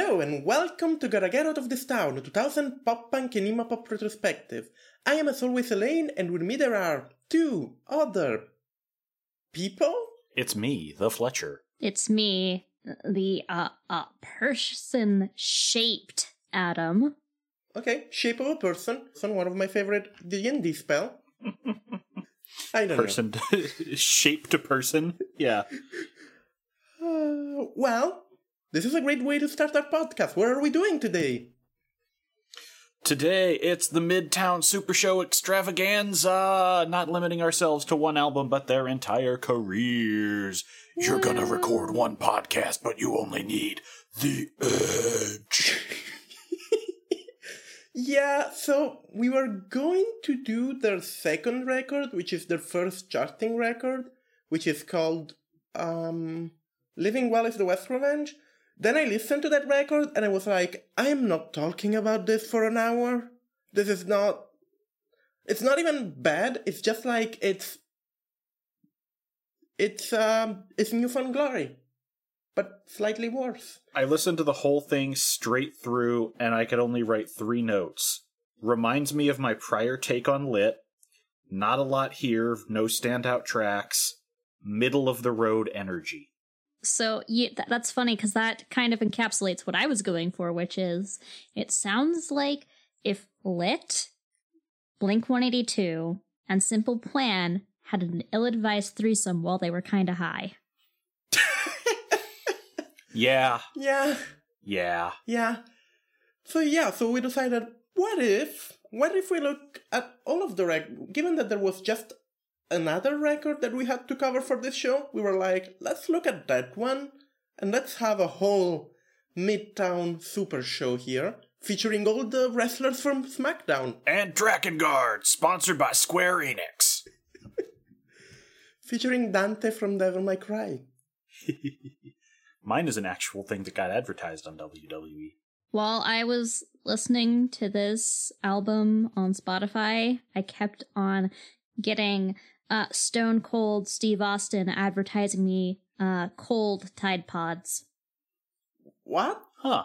Hello and welcome to Gotta Get Out of This Town, a 2000 pop punk and emo pop retrospective. I am as always Elaine, and with me there are two other people. It's me, the Fletcher. It's me, the uh, uh person shaped Adam. Okay, shape of a person. It's one of my favorite D&D spell. I don't Person shape to person. Yeah. Uh, well, this is a great way to start our podcast. What are we doing today? Today it's the Midtown Super Show extravaganza, not limiting ourselves to one album but their entire careers. You're gonna record one podcast, but you only need the edge. Yeah, so we were going to do their second record, which is their first charting record, which is called um Living Well is the Best Revenge. Then I listened to that record and I was like, I am not talking about this for an hour. This is not it's not even bad, it's just like it's it's um it's New Found Glory. But slightly worse. I listened to the whole thing straight through, and I could only write three notes. Reminds me of my prior take on Lit. Not a lot here, no standout tracks. Middle of the road energy. So yeah, th- that's funny because that kind of encapsulates what I was going for, which is it sounds like if Lit, Blink 182, and Simple Plan had an ill advised threesome while they were kind of high. Yeah, Yeah. yeah. Yeah. So yeah, so we decided, what if, what if we look at all of the rec- given that there was just another record that we had to cover for this show, we were like, let's look at that one and let's have a whole Midtown Super Show here featuring all the wrestlers from SmackDown, And Dragon Guard, sponsored by Square Enix. featuring Dante from Devil May Cry. Mine is an actual thing that got advertised on. WWE. While I was listening to this album on Spotify, I kept on getting uh, Stone Cold Steve Austin advertising me uh, cold Tide Pods What? Huh.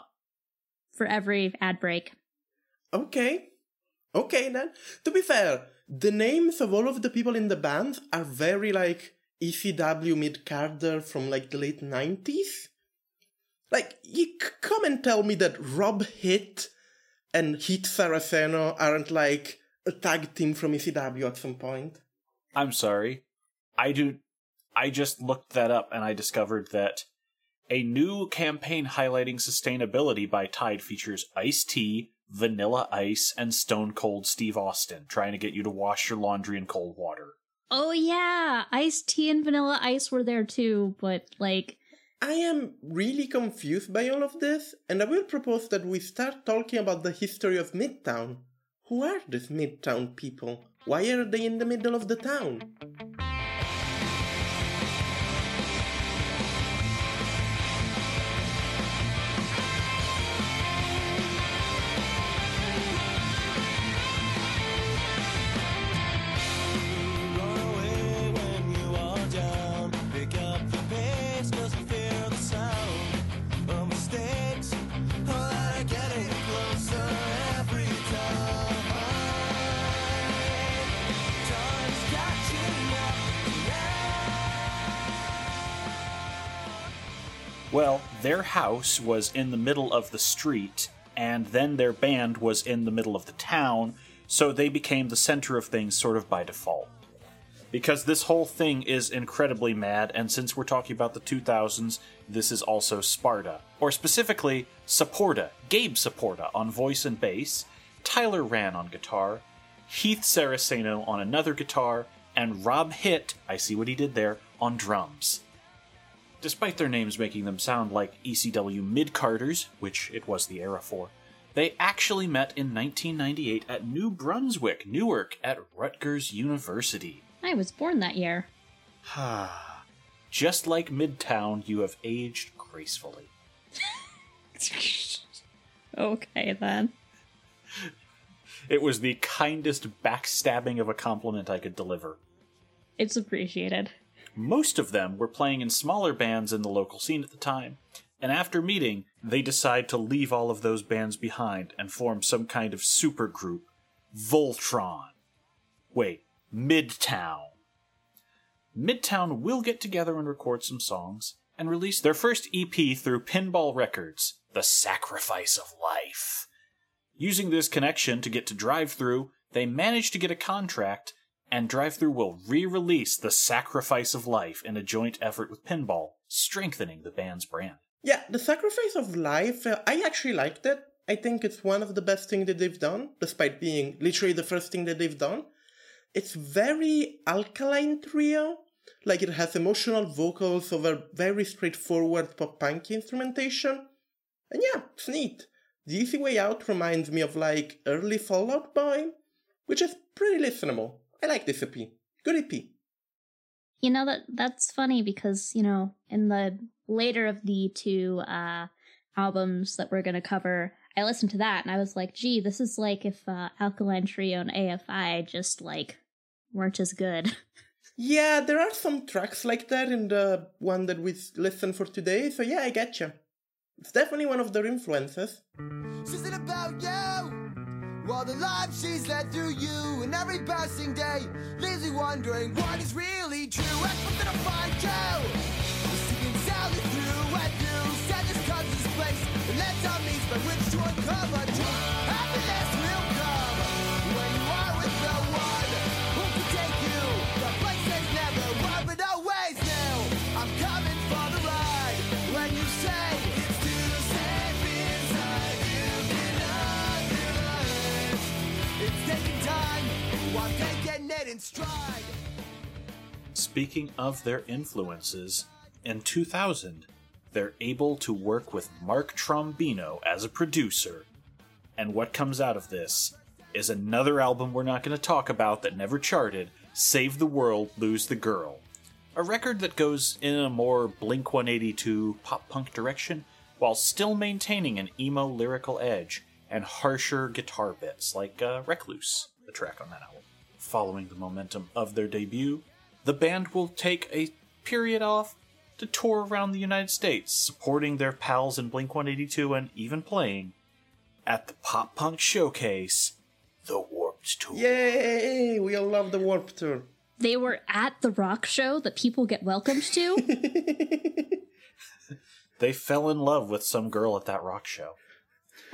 for every ad break. Okay. Okay then. To be fair, the names of all of the people in the band are very like ECW mid carder from like the late 90s. Like, you c- come and tell me that Rob Hitt and Heath Saraceno aren't like a tag team from ECW at some point. I'm sorry. I do. I just looked that up and I discovered that a new campaign highlighting sustainability by Tide features Ice-T, Vanilla Ice, and Stone Cold Steve Austin, trying to get you to wash your laundry in cold water. Oh yeah, iced tea and vanilla ice were there too, but like I am really confused by all of this, and I will propose that we start talking about the history of Midtown. Who are these Midtown people? Why are they in the middle of the town? House was in the middle of the street, and then their band was in the middle of the town, so they became the center of things sort of by default. Because this whole thing is incredibly mad, and since we're talking about the 2000s, this is also Sparta. Or specifically, Saporta, Gabe Saporta on voice and bass, Tyler Rann on guitar, Heath Saraceno on another guitar, and Rob Hitt, I see what he did there, on drums. Despite their names making them sound like ECW mid carders, which it was the era for, they actually met in 1998 at New Brunswick, Newark, at Rutgers University. I was born that year. Ha just like Midtown, you have aged gracefully. Okay, then. It was the kindest backstabbing of a compliment I could deliver. It's appreciated. Most of them were playing in smaller bands in the local scene at the time, and after meeting, they decide to leave all of those bands behind and form some kind of supergroup. Voltron. Wait, Midtown. Midtown will get together and record some songs and release their first EP through Pinball Records, The Sacrifice of Life. Using this connection to get to Drive-Thru, they manage to get a contract, and Drive-Thru will re release The Sacrifice of Life in a joint effort with Pinball, strengthening the band's brand. Yeah, the sacrifice of life, uh, I actually liked it. I think it's one of the best things that they've done, despite being literally the first thing that they've done. It's very alkaline trio. Like it has emotional vocals over very straightforward pop punk instrumentation. And yeah, it's neat. The Easy Way Out reminds me of like early Fall Out Boy, which is pretty listenable. I like this EP. Good EP. You know that that's funny because you know in the later of the two uh, albums that we're gonna cover, I listened to that and I was like, "Gee, this is like if uh, Alkaline Trio and AFI just like weren't as good." Yeah, there are some tracks like that in the one that we s- listened for today, so yeah, I get you. It's definitely one of their influences. It you. All the life she's led through you, and every passing day leaves you wondering what is really true. And what did I find you? The singing Sally through and through. Sadness comes this place, and let our means by which to uncover truth. In stride. Speaking of their influences, in 2000, they're able to work with Mark Trombino as a producer. And what comes out of this is another album we're not going to talk about that never charted Save the World, Lose the Girl. A record that goes in a more Blink 182 pop punk direction while still maintaining an emo lyrical edge and harsher guitar bits like uh, Recluse, the track on that album. Following the momentum of their debut, the band will take a period off to tour around the United States, supporting their pals in Blink 182 and even playing at the Pop Punk Showcase, The Warped Tour. Yay! We all love the Warped Tour. they were at the rock show that people get welcomed to. They fell in love with some girl at that rock show.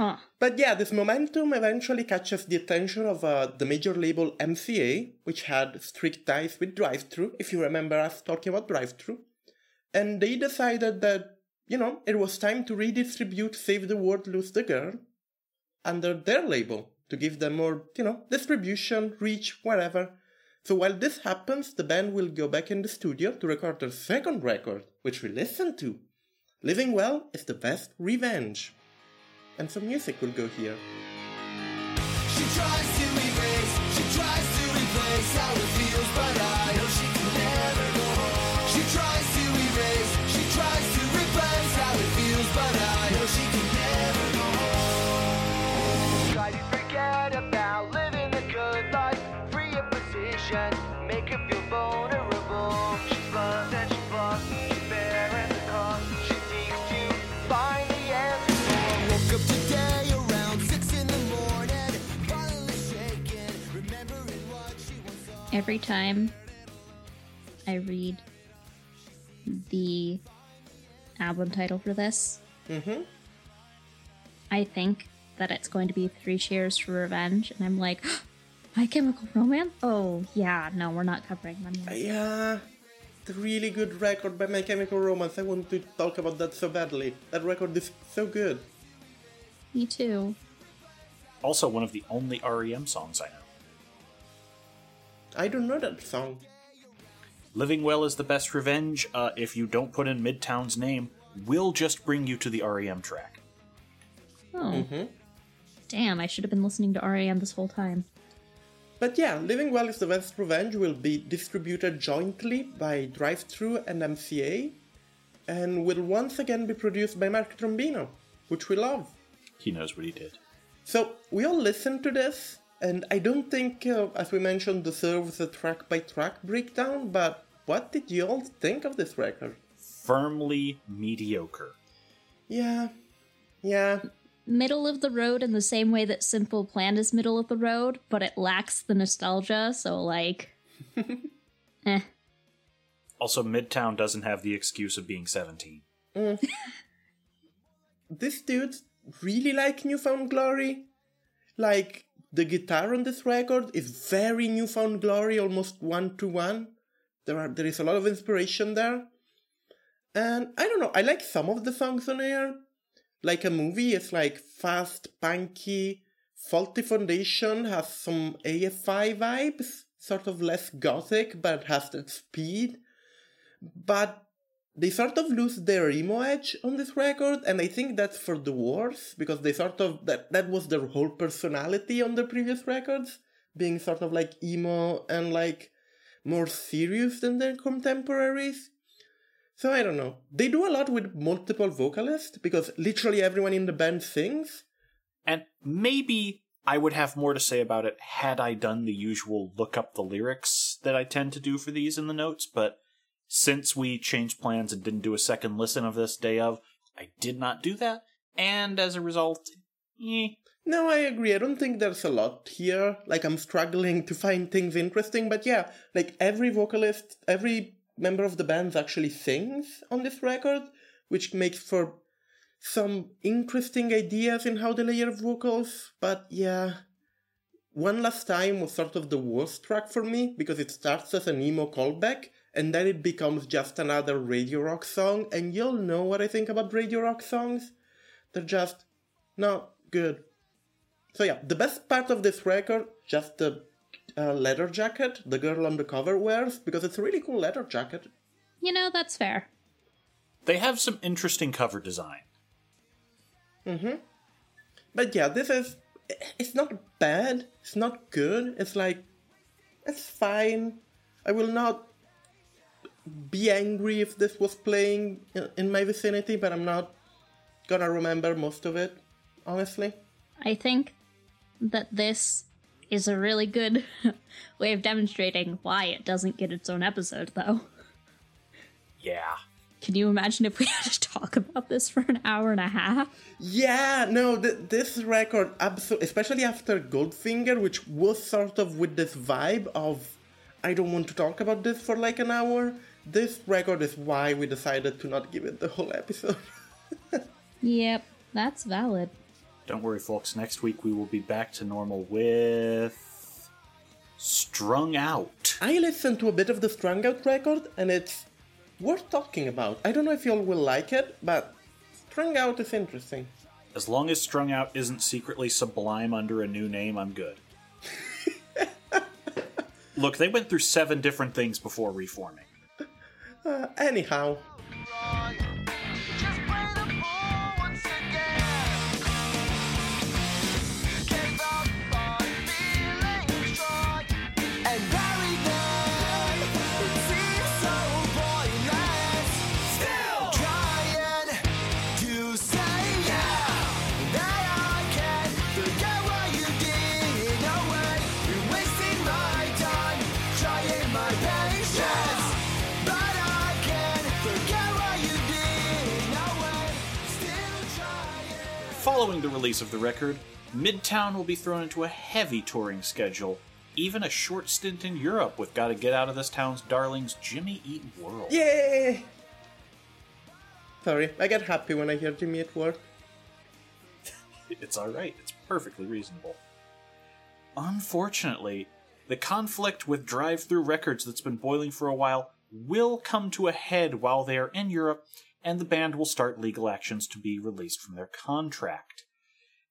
Huh. But yeah, this momentum eventually catches the attention of uh, the major label MCA, which had strict ties with Drive Thru, if you remember us talking about Drive Thru. And they decided that, you know, it was time to redistribute Save the World, Lose the Girl under their label to give them more, you know, distribution, reach, wherever. So while this happens, the band will go back in the studio to record their second record, which we listen to. Living Well is the best revenge. And some music will go here. Every time I read the album title for this, Mm-hmm. I think that it's going to be Three Cheers for Revenge, and I'm like, My Chemical Romance? Oh, yeah, no, we're not covering them yet. Yeah, the really good record by My Chemical Romance. I want to talk about that so badly. That record is so good. Me too. Also, one of the only REM songs I know. I don't know that song. Living Well is the best revenge. Uh, if you don't put in Midtown's name, will just bring you to the REM track. Oh. Damn, I should have been listening to REM this whole time. But yeah, Living Well is the Best Revenge will be distributed jointly by Drive-Thru and MCA, and will once again be produced by Mark Trombino, which we love. He knows what he did. So we all listened to this, and I don't think, uh, as we mentioned, deserves a track-by-track breakdown. But what did you all think of this record? Firmly mediocre. Yeah, yeah, Middle of the road in the same way that Simple Plan is middle of the road, but it lacks the nostalgia, so like. eh. Also, Midtown doesn't have the excuse of being 17. this dude really like New Found Glory. Like the guitar on this record is very New Found Glory, almost one to one. There are there is a lot of inspiration there, and I don't know. I like some of the songs on here. Like a movie, it's like fast, punky. Faulty Foundation has some AFI vibes, sort of less gothic, but has that speed. But they sort of lose their emo edge on this record, and I think that's for the worse because they sort of that that was their whole personality on the previous records, being sort of like emo and like more serious than their contemporaries. So I don't know. They do a lot with multiple vocalists because literally everyone in the band sings. And maybe I would have more to say about it had I done the usual look up the lyrics that I tend to do for these in the notes, but since we changed plans and didn't do a second listen of this day of, I did not do that, and as a result, eh. No, I agree. I don't think there's a lot here. Like, I'm struggling to find things interesting, but yeah, like every vocalist, every member of the band actually sings on this record, which makes for some interesting ideas in how they layer vocals. But yeah, One Last Time was sort of the worst track for me because it starts as an emo callback and then it becomes just another radio rock song. And you'll know what I think about radio rock songs. They're just not good. So yeah, the best part of this record, just the uh, leather jacket the girl on the cover wears, because it's a really cool leather jacket. You know, that's fair. They have some interesting cover design. But yeah, this is. It's not bad. It's not good. It's like. It's fine. I will not be angry if this was playing in- in my vicinity, but I'm not gonna remember most of it, honestly. I think that this is a really good way of demonstrating why it doesn't get its own episode, though. Yeah. Can you imagine if we had to talk about this for an hour and a half? Yeah, no, th- this record, absolutely, especially after Goldfinger, which was sort of with this vibe of, I don't want to talk about this for like an hour. This record is why we decided to not give it the whole episode. Yep, that's valid. Don't worry, folks. Next week we will be back to normal with. Strung Out. I listened to a bit of the Strung Out record, and it's worth talking about. I don't know if y'all will like it, but Strung Out is interesting. As long as Strung Out isn't secretly sublime under a new name, I'm good. Look, they went through seven different things before reforming. Uh, anyhow, Following the release of the record, Midtown will be thrown into a heavy touring schedule, even a short stint in Europe with Gotta Get Out of This Town's Darlings Jimmy Eat World. yay! Sorry, I get happy when I hear Jimmy Eat World. It's alright, it's perfectly reasonable. Unfortunately, the conflict with Drive-Thru Records that's been boiling for a while will come to a head while they are in Europe, and the band will start legal actions to be released from their contract.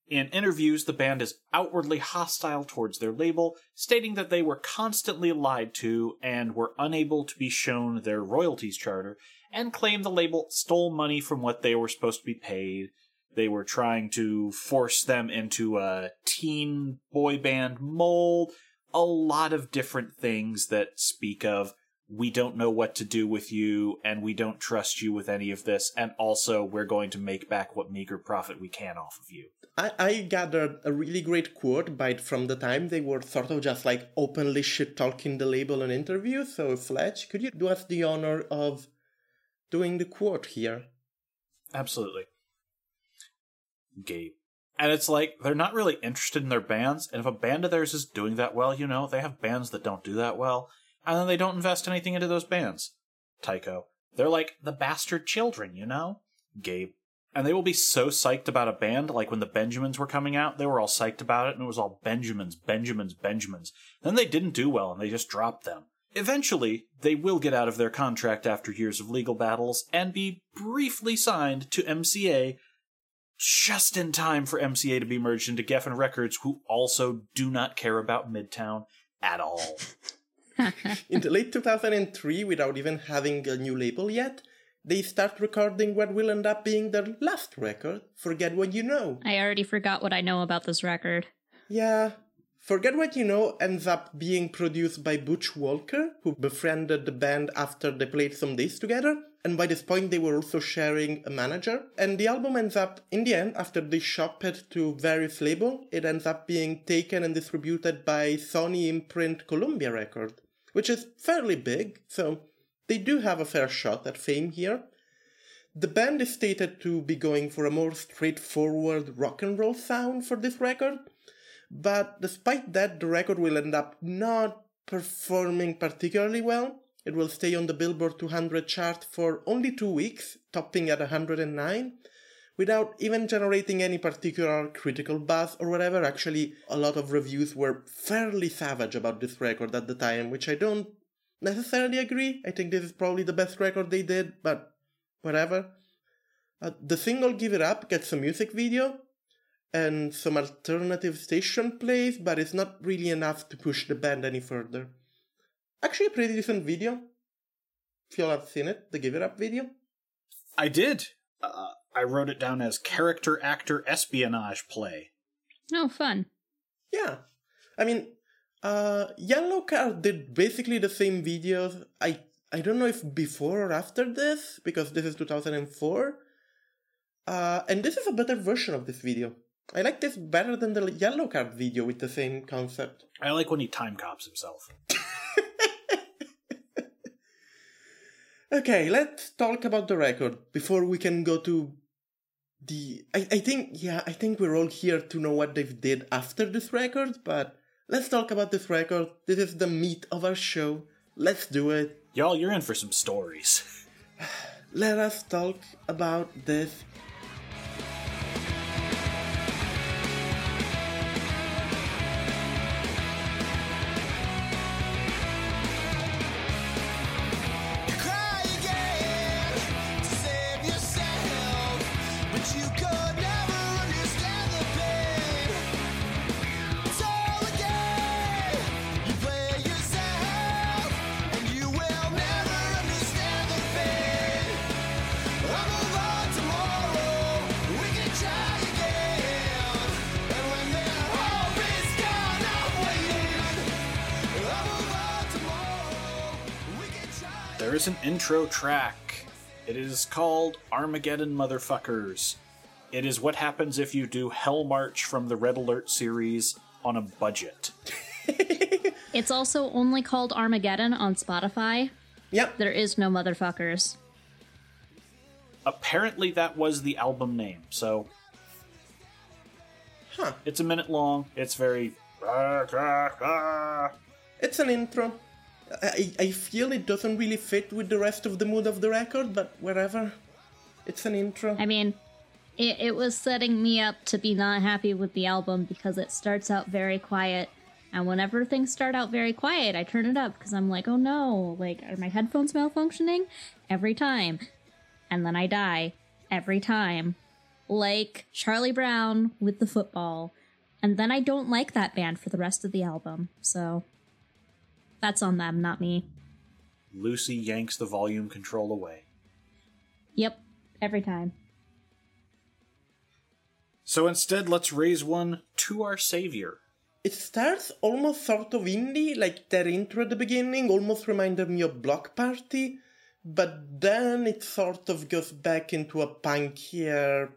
In interviews, the band is outwardly hostile towards their label, stating that they were constantly lied to and were unable to be shown their royalties charter, and claim the label stole money from what they were supposed to be paid. They were trying to force them into a teen boy band mold. A lot of different things that speak of we don't know what to do with you and we don't trust you with any of this and also we're going to make back what meager profit we can off of you. I, I gathered a really great quote by from the time they were sort of just like openly shit talking the label in interview So Fletch, could you do us the honor of doing the quote here? Absolutely. Gabe. And it's like they're not really interested in their bands, and if a band of theirs is doing that well, you know, they have bands that don't do that well, and then they don't invest anything into those bands. Tycho. They're like the bastard children, you know? Gabe. And they will be so psyched about a band, like when the Benjamins were coming out, they were all psyched about it, and it was all Benjamins, Benjamins, Benjamins. Then they didn't do well, and they just dropped them. Eventually, they will get out of their contract after years of legal battles and be briefly signed to MCA just in time for MCA to be merged into Geffen Records, who also do not care about Midtown at all. In the late 2003, without even having a new label yet, they start recording what will end up being their last record, Forget What You Know. I already forgot what I know about this record. Yeah, Forget What You Know ends up being produced by Butch Walker, who befriended the band after they played some days together, and by this point they were also sharing a manager. And the album ends up, in the end, after they shop it to various labels, it ends up being taken and distributed by Sony Imprint Columbia Record, which is fairly big, so they do have a fair shot at fame here. The band is stated to be going for a more straightforward rock and roll sound for this record, but despite that, the record will end up not performing particularly well. It will stay on the Billboard 200 chart for only two weeks, topping at 109, without even generating any particular critical buzz or whatever. Actually, a lot of reviews were fairly savage about this record at the time, which I don't necessarily agree. I think this is probably the best record they did, but whatever. Uh, the single Give It Up gets a music video and some alternative station plays, but it's not really enough to push the band any further. Actually, a pretty decent video. If y'all have seen it, the Give It Up video. I did. Uh, I wrote it down as character actor espionage play. Oh, fun. Yeah. I mean, uh, Yellowcard did basically the same videos. I I don't know if before or after this, because this is 2004. Uh, and this is a better version of this video. I like this better than the Yellowcard video with the same concept. I like when he time cops himself. Okay, let's talk about the record before we can go to the. I, I think, yeah, I think we're all here to know what they did after this record, but let's talk about this record. This is the meat of our show. Let's do it. Y'all, you're in for some stories. Let us talk about this. Intro track. It is called Armageddon Motherfuckers. It is what happens if you do Hell March from the Red Alert series on a budget. It's also only called Armageddon on Spotify. Yep. There is no motherfuckers. Apparently, that was the album name, so. Huh. It's a minute long. It's very. It's an intro. I, I feel it doesn't really fit with the rest of the mood of the record, but whatever. It's an intro. I mean, it, it was setting me up to be not happy with the album because it starts out very quiet. And whenever things start out very quiet, I turn it up because I'm like, oh no, like, are my headphones malfunctioning? Every time. And then I die. Every time. like Charlie Brown with the football, and then I don't like that band for the rest of the album. So that's on them, not me. Lucy yanks the volume control away. Yep, every time. So instead, let's raise one to our savior. It starts almost sort of indie, like their intro at the beginning almost reminded me of Bloc Party, but then it sort of goes back into a punkier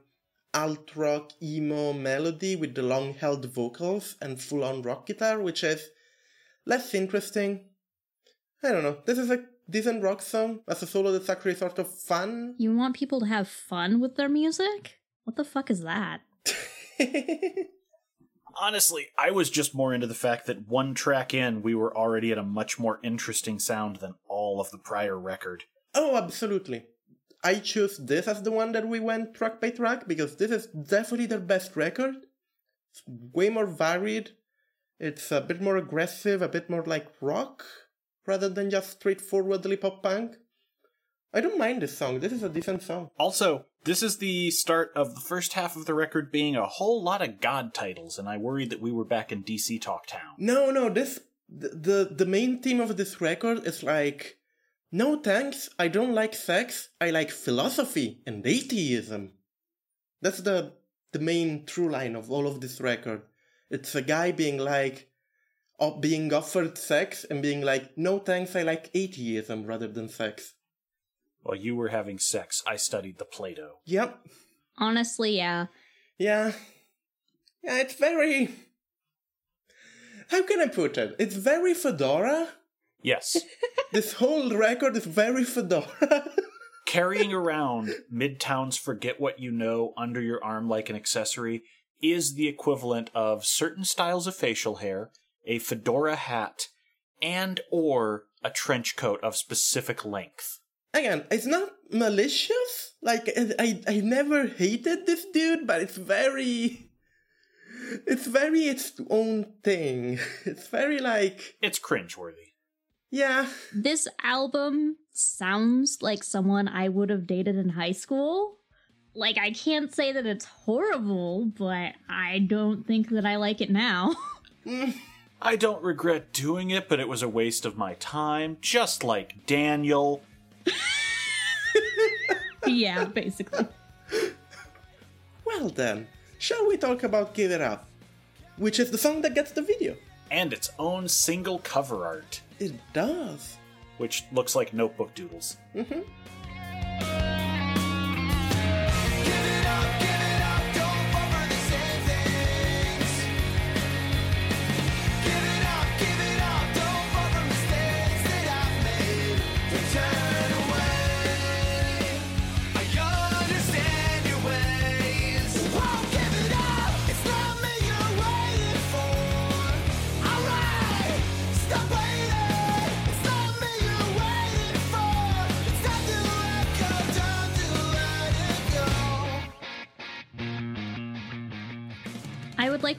alt rock emo melody with the long held vocals and full on rock guitar, which is less interesting. I don't know. This is a decent rock song as a solo that's actually sort of fun. You want people to have fun with their music? What the fuck is that? Honestly, I was just more into the fact that one track in, we were already at a much more interesting sound than all of the prior record. Oh, absolutely. I choose this as the one that we went track by track because this is definitely their best record. It's way more varied. It's a bit more aggressive, a bit more like rock, rather than just straightforwardly pop punk. I don't mind this song. This is a decent song. Also, this is the start of the first half of the record being a whole lot of God titles, and I worried that we were back in DC Talk Town. No, no, this the the, the main theme of this record is like no thanks, I don't like sex, I like philosophy and atheism. That's the the main through line of all of this record. It's a guy being like of being offered sex and being like, no thanks, I like atheism rather than sex. While you were having sex, I studied the Plato. Yep. Honestly, yeah. Yeah. Yeah, it's very how can I put it? It's very fedora. Yes, This whole record is very fedora. carrying around Midtown's Forget What You Know under your arm like an accessory is the equivalent of certain styles of facial hair, a fedora hat, and or a trench coat of specific length. Again, it's not malicious. Like I, I, I never hated this dude, but it's very, it's very its own thing. It's very like, It's cringeworthy. yeah, This album sounds like someone I would have dated in high school. Like, I can't say that it's horrible, but I don't think that I like it now. I don't regret doing it, but it was a waste of my time, just like Daniel. yeah, basically. Well then, shall we talk about "Give It Up," which is the song that gets the video? And its own single cover art, It does. which looks like notebook doodles. Give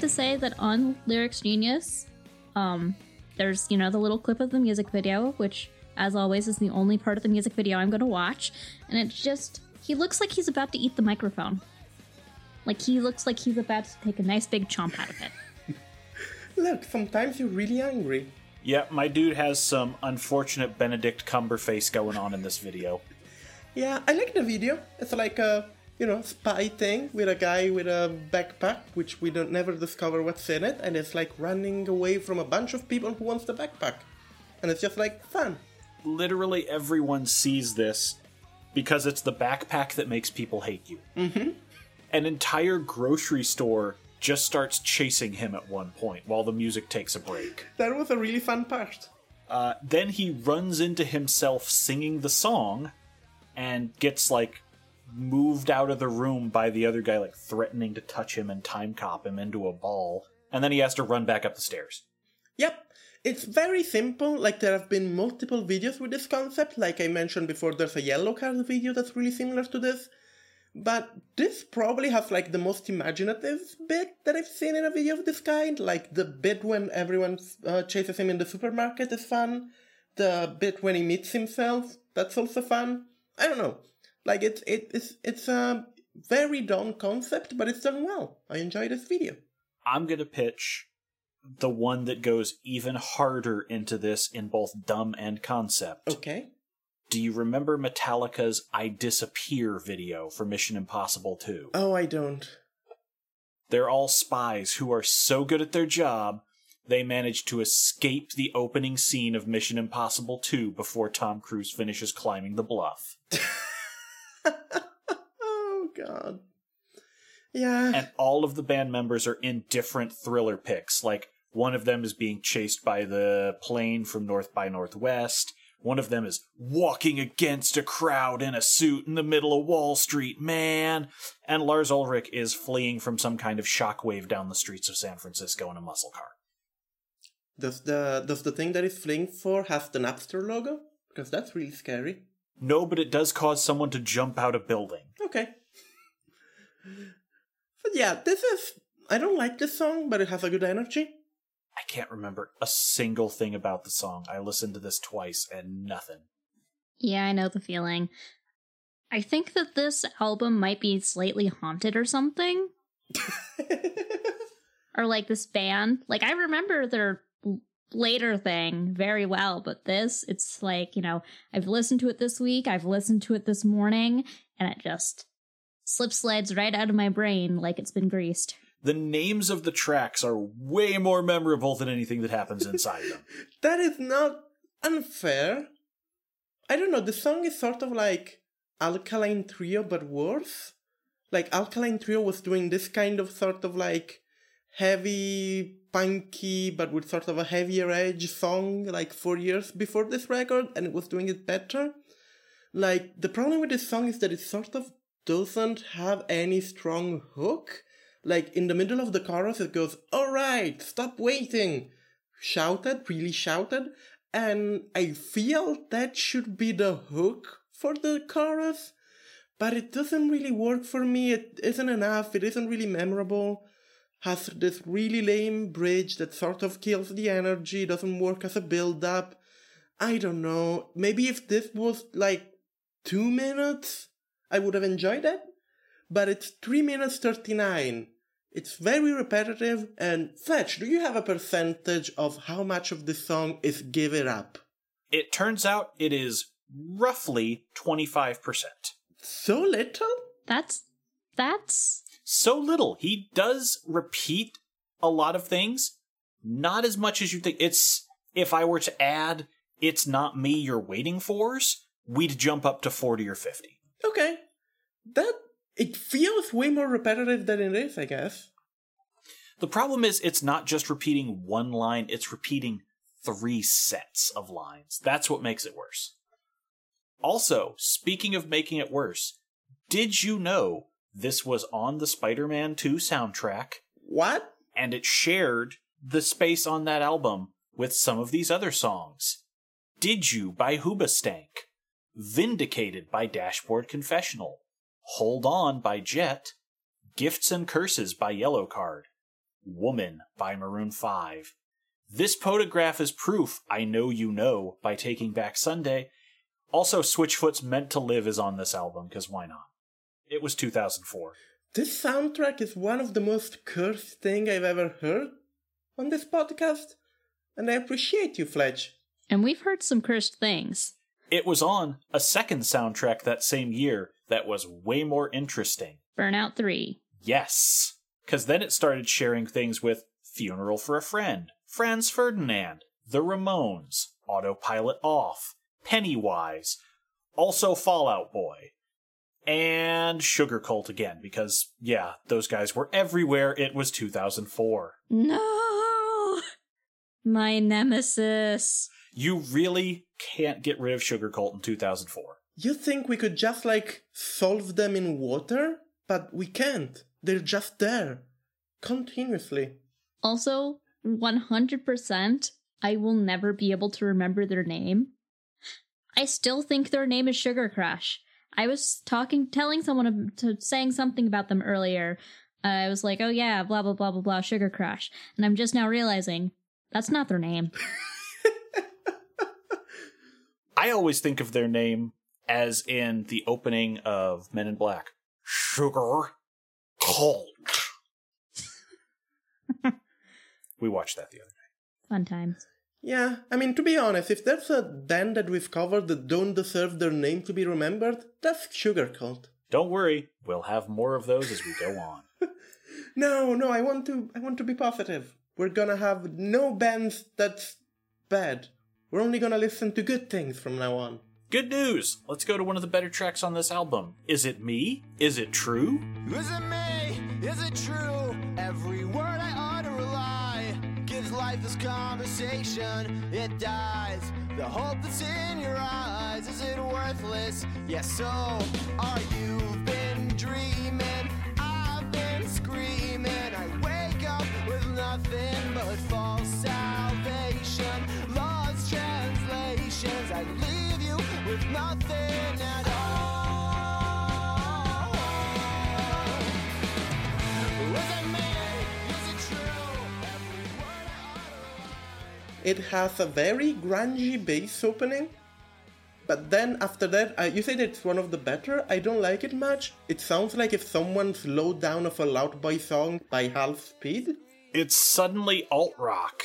to say that on Lyrics Genius, um, there's, you know, the little clip of the music video, which, as always, is the only part of the music video I'm going to watch. And it's just, he looks like he's about to eat the microphone. Like, he looks like he's about to take a nice big chomp out of it. Look, sometimes you're really angry. Yeah, my dude has some unfortunate Benedict Cumberface going on in this video. Yeah, I like the video. It's like a you know spy thing with a guy with a backpack, which we don't never discover what's in it, and it's like running away from a bunch of people who wants the backpack, and it's just like fun. Literally everyone sees this because it's the backpack that makes people hate you. Mm-hmm. An entire grocery store just starts chasing him at one point while the music takes a break. That was a really fun part. Uh, then he runs into himself singing the song and gets like moved out of the room by the other guy, like threatening to touch him and time cop him into a ball. And then he has to run back up the stairs. Yep. It's very simple, like there have been multiple videos with this concept, like I mentioned before there's a Yellowcard video that's really similar to this. But this probably has like the most imaginative bit that I've seen in a video of this kind. Like the bit when everyone uh, chases him in the supermarket is fun. The bit when he meets himself, that's also fun. I don't know. Like it's it, it's it's a very dumb concept, but it's done well. I enjoy this video. I'm going to pitch the one that goes even harder into this in both dumb and concept. Okay. Do you remember Metallica's I Disappear video for Mission Impossible 2? Oh, I don't. They're all spies who are so good at their job, they manage to escape the opening scene of Mission Impossible 2 before Tom Cruise finishes climbing the bluff. oh God. Yeah. and all of the band members are in different thriller picks. Like one of them is being chased by the plane from North by Northwest. One of them is walking against a crowd in a suit in the middle of Wall Street, man. And Lars Ulrich is fleeing from some kind of shockwave down the streets of San Francisco in a muscle car. Does the does the thing that is fleeing for have the Napster logo? Because that's really scary. No, but it does cause someone to jump out a building. Okay. But yeah, this is I don't like this song, but it has a good energy. I can't remember a single thing about the song. I listened to this twice and nothing. Yeah, I know the feeling. I think that this album might be slightly haunted or something. or like this band. Like I remember their l- later thing very well, but this, it's like, you know, I've listened to it this week, I've listened to it this morning, and it just slip slides right out of my brain like it's been greased. The names of the tracks are way more memorable than anything that happens inside them. that is not unfair. I don't know, the song is sort of like Alkaline Trio but worse. Like Alkaline Trio was doing this kind of sort of like heavy, punky, but with sort of a heavier edge song like four years before this record, and it was doing it better. Like, the problem with this song is that it sort of doesn't have any strong hook. Like, in the middle of the chorus, it goes, Alright, stop waiting! Shouted, really shouted, and I feel that should be the hook for the chorus, but it doesn't really work for me. It isn't enough, it isn't really memorable has this really lame bridge that sort of kills the energy, doesn't work as a build up. I don't know. Maybe if this was like two minutes, I would have enjoyed it. But it's three minutes 39. It's very repetitive. And Fletch, do you have a percentage of how much of the song is Give It Up? It turns out it is roughly 25%. So little? That's that's So little. He does repeat a lot of things, not as much as you think. It's, if I were to add, it's not me you're waiting for's, we'd jump up to 40 or 50. Okay. That, it feels way more repetitive than it is, I guess. The problem is, it's not just repeating one line, it's repeating three sets of lines. That's what makes it worse. Also, speaking of making it worse, did you know this was on the Spider Man 2 soundtrack What? and it shared the space on that album with some of these other songs? Did You by Hoobastank, Vindicated by Dashboard Confessional, Hold On by Jet, Gifts and Curses by Yellowcard, Woman by Maroon 5. This photograph is proof I know you know by Taking Back Sunday. Also, Switchfoot's Meant to Live is on this album, because why not? It was 2004. This soundtrack is one of the most cursed thing I've ever heard on this podcast, and I appreciate you, Fletch. and we've heard some cursed things. It was on a second soundtrack that same year that was way more interesting. Burnout 3. Yes. Because then it started sharing things with Funeral for a Friend, Franz Ferdinand, The Ramones, Autopilot Off, Pennywise, also Fall Out Boy, and Sugarcult again, because, yeah, those guys were everywhere. It was 2004. No! My nemesis. You really can't get rid of Sugarcult in 2004. You think we could just like solve them in water? But we can't. They're just there. Continuously. Also, 100%, I will never be able to remember their name. I still think their name is Sugar Crush. I was talking, telling someone to saying something about them earlier. Uh, I was like, "Oh yeah, blah blah blah blah blah, Sugar Crush," and I'm just now realizing that's not their name. I always think of their name as in the opening of Men in Black. Sugar Cult. we watched that the other day. Fun times. Yeah, I mean, to be honest, if there's a band that we've covered that don't deserve their name to be remembered, that's Sugarcult. Don't worry, we'll have more of those as we go on. No, no, I want to I want to be positive. We're gonna have no bands that's bad. We're only gonna listen to good things from now on. Good news! Let's go to one of the better tracks on this album. Is it me? Is it true? Is it me? Is it true? Every word I utter a lie gives this conversation. It dies. The hope that's in your eyes is it worthless? Yes. So are you been dreaming? It has a very grungy bass opening, but then after that, uh, you said it's one of the better. I don't like it much. It sounds like if someone slowed down of a Loud Boy song by half speed. It's suddenly alt rock.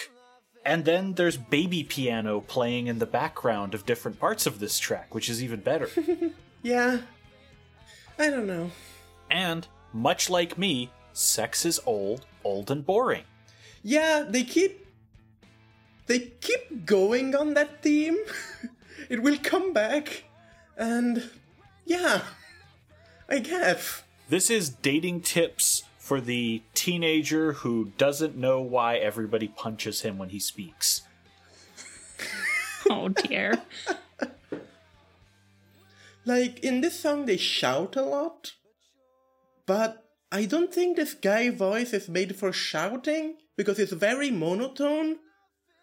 And then there's baby piano playing in the background of different parts of this track, which is even better. Yeah, I don't know. and, much like me, sex is old, old and boring. Yeah, they keep they keep going on that theme. it will come back, and yeah, I guess. This is dating tips for the teenager who doesn't know why everybody punches him when he speaks. Oh dear. Like in this song, they shout a lot, but I don't think this guy voice is made for shouting because it's very monotone.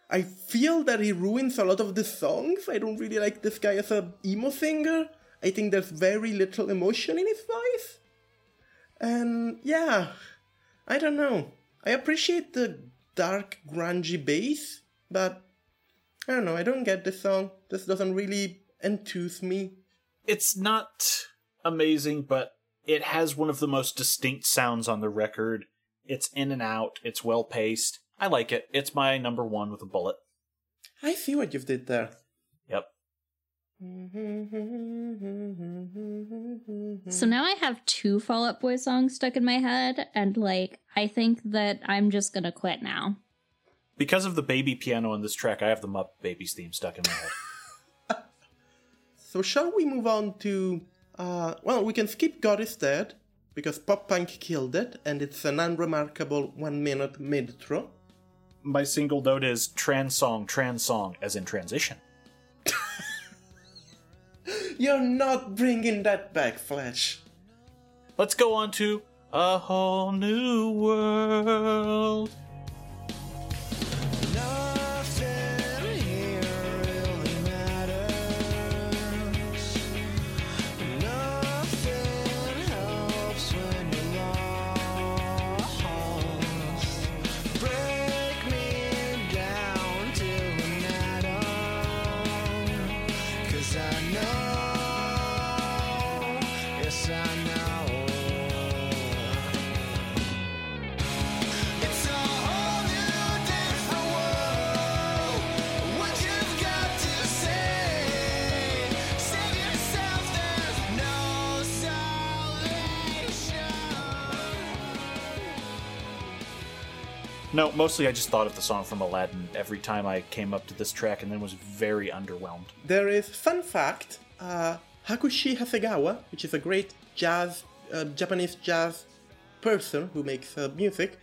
I feel that he ruins a lot of the songs. I don't really like this guy as a emo singer. I think there's very little emotion in his voice. And yeah, I don't know. I appreciate the dark, grungy bass, but I don't know. I don't get this song. This doesn't really enthuse me. It's not amazing, but it has one of the most distinct sounds on the record. It's in and out, it's well paced. I like it. It's my number one with a bullet. I see what you've did there. Yep. So now I have two Fall Out Boy songs stuck in my head, and like, I think that I'm just gonna quit now. Because of the baby piano in this track, I have the Muppet Babies theme stuck in my head. So shall we move on to? Uh, well, we can skip God is Dead because pop punk killed it, and it's an unremarkable one-minute mid-throw. My single note is trans song, trans song, as in transition. You're not bringing that back, Fletch. Let's go on to a whole new world. No, mostly I just thought of the song from Aladdin every time I came up to this track and then was very underwhelmed. There is fun fact: uh, Hakushi Hasegawa, which is a great jazz, uh, Japanese jazz person who makes uh, music,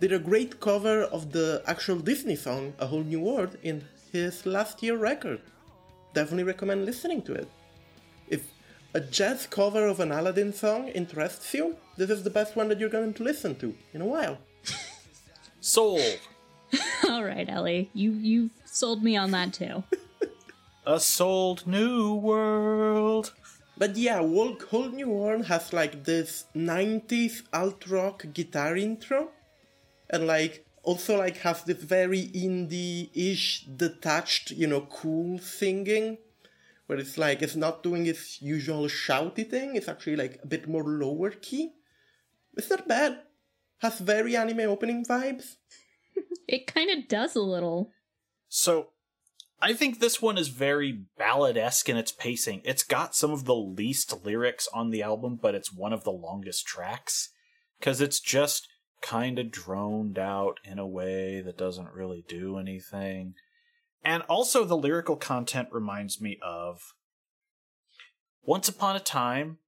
did a great cover of the actual Disney song "A Whole New World" in his last year record. Definitely recommend listening to it. If a jazz cover of an Aladdin song interests you, this is the best one that you're going to listen to in a while. Soul, All right, Ellie, you you've sold me on that too. a sold new world. But yeah, Walk Whole New World has like this 90s alt rock guitar intro, and like also like has this very indie ish, detached, you know, cool singing, where it's like it's not doing its usual shouty thing. It's actually like a bit more lower key. It's not bad. Has very anime opening vibes. It kind of does a little. So, I think this one is very ballad esque in its pacing. It's got some of the least lyrics on the album, but it's one of the longest tracks. Because it's just kind of droned out in a way that doesn't really do anything. And also, the lyrical content reminds me of Once Upon a Time,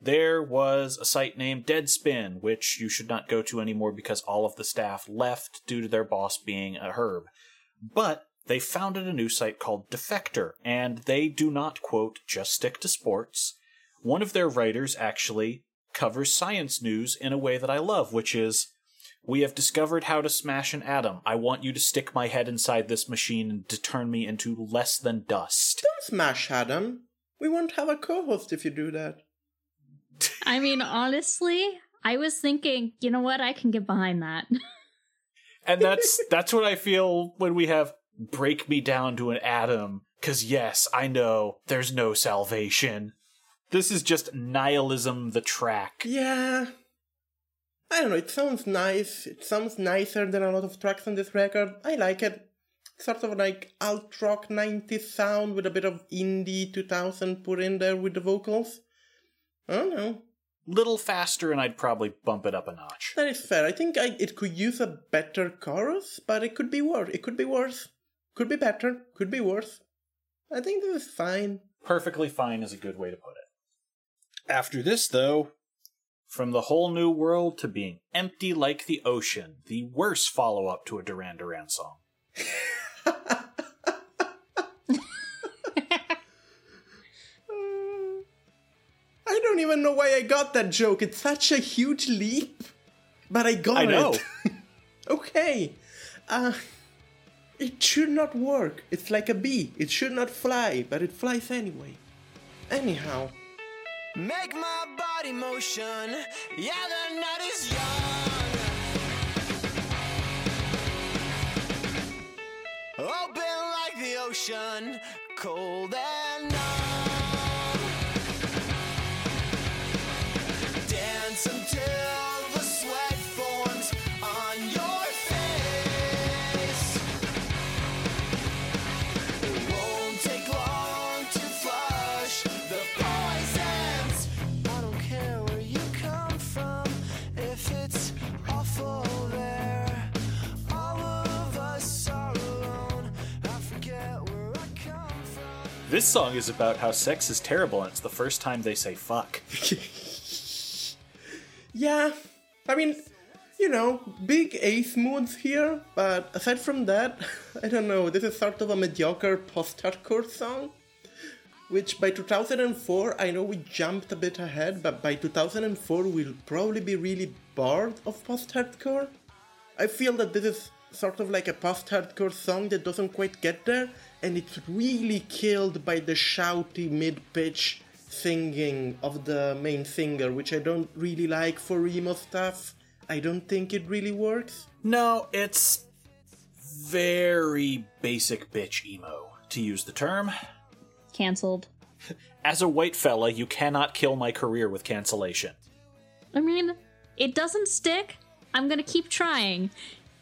there was a site named Deadspin, which you should not go to anymore because all of the staff left due to their boss being a herb. But they founded a new site called Defector, and they do not, quote, just stick to sports. One of their writers actually covers science news in a way that I love, which is We have discovered how to smash an atom. I want you to stick my head inside this machine and to turn me into less than dust. Don't smash Adam. We won't have a co-host if you do that. I mean, honestly, I was thinking, you know what? I can get behind that. And that's that's what I feel when we have break me down to an atom. Cause yes, I know there's no salvation. This is just nihilism the track. Yeah. I don't know, it sounds nice. It sounds nicer than a lot of tracks on this record. I like it. Sort of like alt rock 90s sound with a bit of indie 2000 put in there with the vocals. I don't know. Little faster and I'd probably bump it up a notch. That is fair. I think I, it could use a better chorus, but it could be worse. It could be worse. Could be better. Could be worse. I think this is fine. Perfectly fine is a good way to put it. After this, though, from the whole new world to being empty like the ocean, the worst follow up to a Duran Duran song. don't even know why I got that joke. It's such a huge leap. But I got I know. it. okay. Uh it should not work. It's like a bee. It should not fly, but it flies anyway. Anyhow. Make my body motion. Yeah, the night is young. Open like the ocean, cold and This song is about how sex is terrible and it's the first time they say fuck. Yeah. I mean, you know, big ace moods here, but aside from that, I don't know, this is sort of a mediocre post-hardcore song. Which by 2004, I know we jumped a bit ahead, but by 2004 we'll probably be really bored of post-hardcore. I feel that this is sort of like a post-hardcore song that doesn't quite get there, and it's really killed by the shouty mid-pitch singing of the main singer, which I don't really like for emo stuff. I don't think it really works. No, it's very basic bitch emo, to use the term. Cancelled. As a white fella, you cannot kill my career with cancellation. I mean, it doesn't stick. I'm gonna keep trying.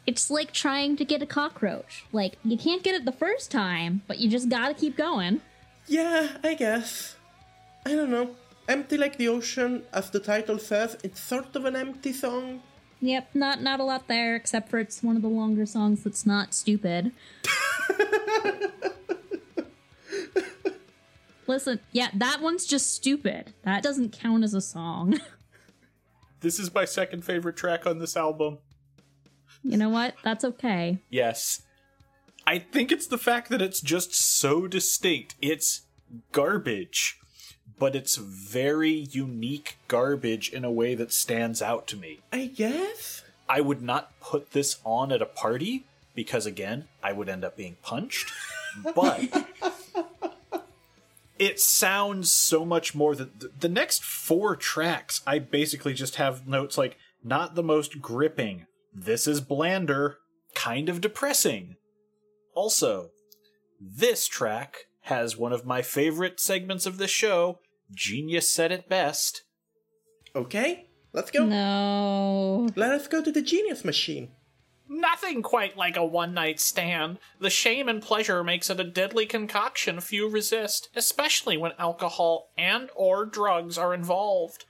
It's like trying to get a cockroach. Like, you can't get it the first time, but you just gotta keep going. Yeah, I guess. I don't know. Empty like the ocean, as the title says, it's sort of an empty song. Yep, not not a lot there, except for it's one of the longer songs that's not stupid. Listen, yeah, that one's just stupid. That doesn't count as a song. This is my second favorite track on this album. You know what? That's okay. Yes. I think it's the fact that it's just so distinct. It's garbage, but it's very unique garbage in a way that stands out to me. I guess? I would not put this on at a party because, again, I would end up being punched. But it sounds so much more than the, the next four tracks. I basically just have notes like not the most gripping. This is blander, kind of depressing. Also, this track has one of my favorite segments of the show. Genius said it best. Okay, let's go. No. Let us go to the genius machine. Nothing quite like a one night stand. The shame and pleasure makes it a deadly concoction few resist, especially when alcohol and or drugs are involved.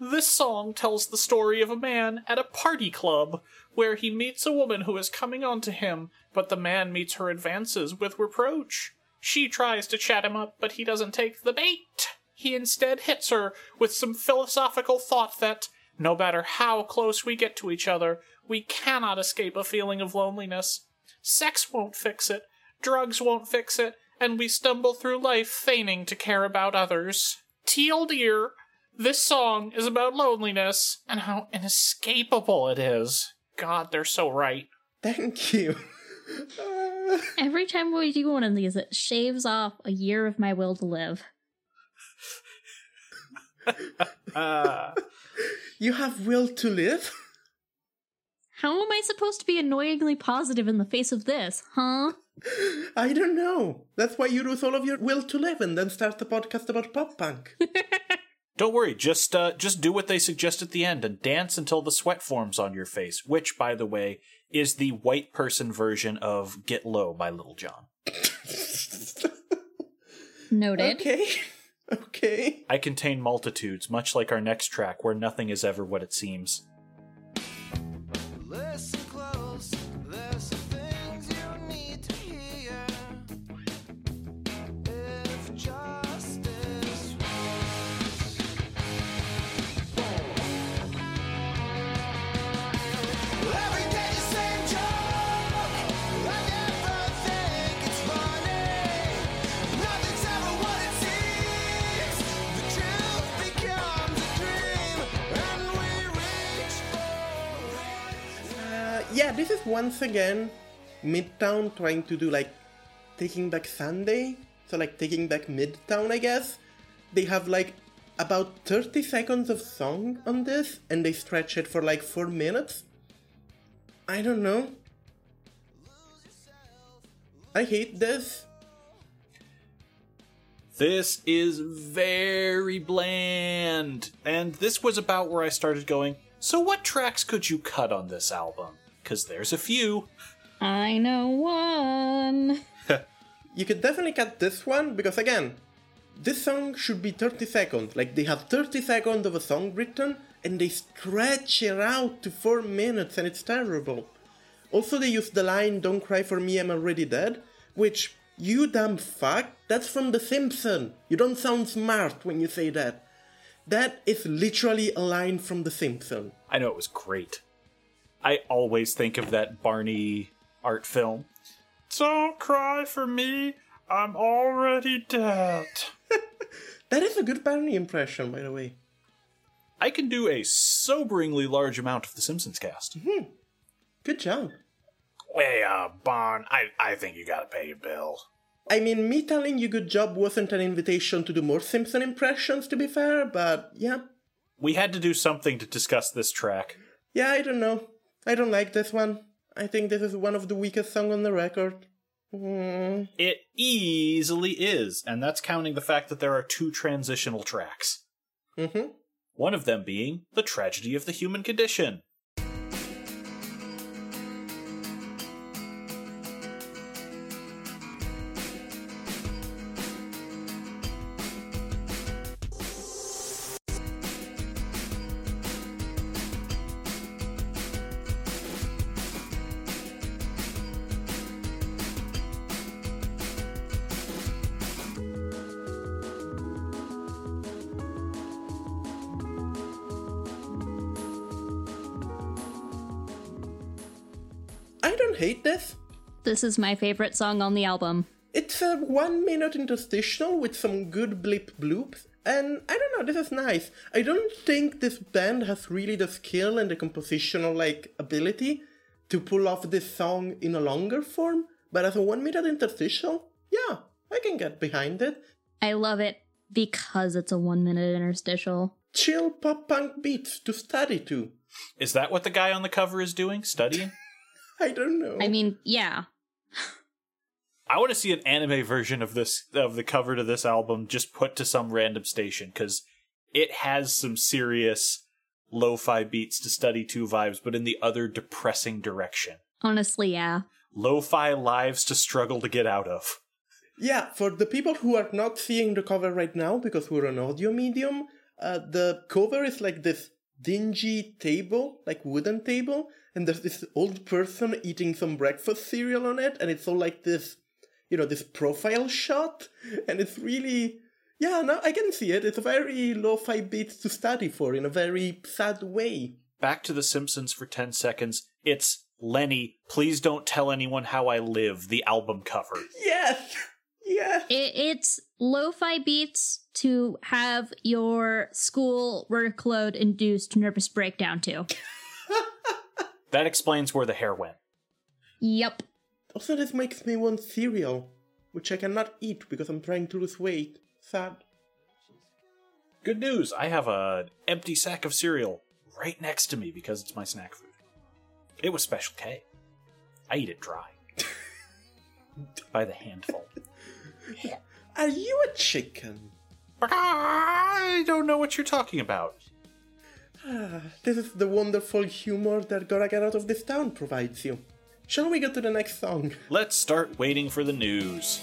This song tells the story of a man at a party club where he meets a woman who is coming on to him, but the man meets her advances with reproach. She tries to chat him up, but he doesn't take the bait. He instead hits her with some philosophical thought that, no matter how close we get to each other, we cannot escape a feeling of loneliness. Sex won't fix it, drugs won't fix it, and we stumble through life feigning to care about others. Teal dear, this song is about loneliness and how inescapable it is. God, they're so right. Thank you. Uh, Every time we do one of these, it shaves off a year of my will to live. Uh, you have will to live? How am I supposed to be annoyingly positive in the face of this, huh? I don't know. That's why you lose all of your will to live and then start a podcast about pop punk. don't worry, just uh, just do what they suggest at the end and dance until the sweat forms on your face, which, by the way, is the white person version of Get Low by Lil Jon. Noted. okay. Okay. I contain multitudes, much like our next track, where nothing is ever what it seems. This is once again Midtown trying to do like Taking Back Sunday. So, like, Taking Back Midtown, I guess. They have like about 30 seconds of song on this and they stretch it for like 4 minutes. I don't know. I hate this. This is very bland. And this was about where I started going, so what tracks could you cut on this album? Because there's a few. I know one. You could definitely cut this one because again, this song should be 30 seconds. Like they have 30 seconds of a song written and they stretch it out to 4 minutes and it's terrible. Also they use the line don't cry for me I'm already dead, which you dumb fuck, that's from The Simpsons. You don't sound smart when you say that. That is literally a line from The Simpsons. I know it was great. I always think of that Barney art film. Don't cry for me, I'm already dead. That is a good Barney impression, by the way. I can do a soberingly large amount of the Simpsons cast. Good job. Hey, uh, Barn, I, I think you gotta pay your bill. I mean, me telling you good job wasn't an invitation to do more Simpson impressions, to be fair, but yeah. We had to do something to discuss this track. Yeah, I don't know. I don't like this one. I think this is one of the weakest songs on the record. Mm. It easily is, and that's counting the fact that there are two transitional tracks. Mm-hmm. One of them being The Tragedy of the Human Condition. This is my favorite song on the album. It's a one minute interstitial with some good blip bloops, and I don't know, this is nice. I don't think this band has really the skill and the compositional like ability to pull off this song in a longer form, but as a one minute interstitial, yeah, I can get behind it. I love it because it's a one minute interstitial. Chill pop punk beats to study to. Is that what the guy on the cover is doing? Studying? I don't know. I mean, yeah. I want to see an anime version of this of the cover to this album just put to some random station because it has some serious lo-fi beats to study two vibes, but in the other depressing direction. Honestly, yeah. Lo-fi lives to struggle to get out of. Yeah, for the people who are not seeing the cover right now because we're an audio medium, uh, the cover is like this dingy table, like wooden table, and there's this old person eating some breakfast cereal on it, and it's all like this, you know, this profile shot, and it's really, yeah, no, I can see it. It's a very lo-fi beat to study for in a very sad way. Back to The Simpsons for 10 seconds. It's Lenny, please don't tell anyone how I live, the album cover. Yes, yes. It, it's lo-fi beats to have your school workload induced nervous breakdown to. That explains where the hair went. Yep. Also, this makes me want cereal, which I cannot eat because I'm trying to lose weight. Sad. Good news, I have an empty sack of cereal right next to me because it's my snack food. It was Special K. I eat it dry. By the handful. Are you a chicken? I don't know what you're talking about. Ah, This is the wonderful humor that Out of This Town provides you. Shall we go to the next song? Let's start waiting for the news.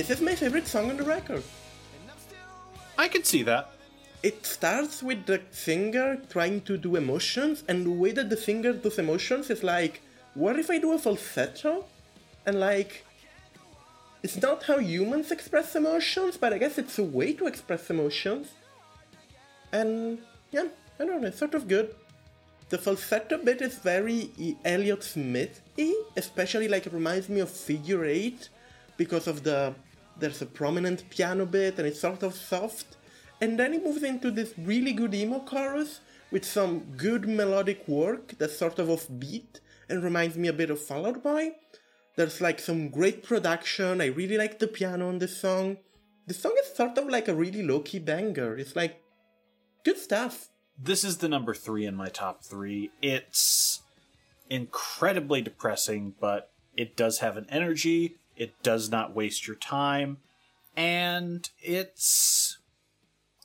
This is my favorite song on the record. I can see that. It starts with the singer trying to do emotions, and the way that the singer does emotions is like, what if I do a falsetto? And like, it's not how humans express emotions, but I guess it's a way to express emotions. And yeah, I don't know, it's sort of good. The falsetto bit is very E- Elliott Smith-y, especially like it reminds me of Figure Eight because of the there's a prominent piano bit and it's sort of soft, and then it moves into this really good emo chorus with some good melodic work that's sort of offbeat and reminds me a bit of Fall Out Boy. There's like some great production. I really like the piano on this song. The song is sort of like a really low key banger. It's like good stuff. This is the number three in my top three. It's incredibly depressing, but it does have an energy. It does not waste your time. And it's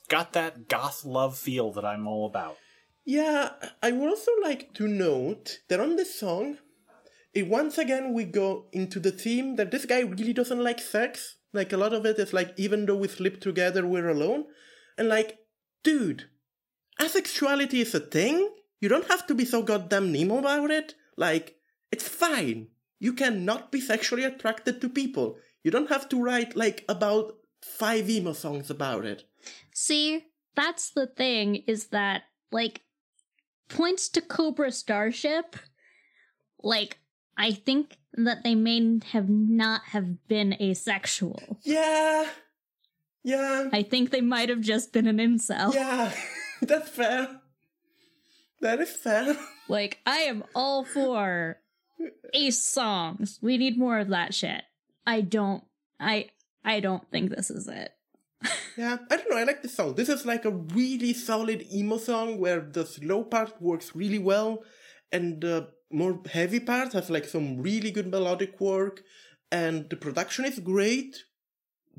got that goth love feel that I'm all about. Yeah, I would also like to note that on this song, it once again we go into the theme that this guy really doesn't like sex. Like a lot of it is like even though we sleep together, we're alone. And like, dude, asexuality is a thing. You don't have to be so goddamn Nemo about it. Like, it's fine. You cannot be sexually attracted to people. You don't have to write like about five emo songs about it. See, that's the thing is that, like, points to Cobra Starship, like, I think that they may have not have been asexual. Yeah. Yeah. I think they might have just been an incel. Yeah, that's fair. That is fair. Like, I am all for ace songs. We need more of that shit. I don't I I don't think this is it. Yeah, I don't know. I like this song. This is like a really solid emo song where the slow part works really well, and the more heavy part has like some really good melodic work, and the production is great.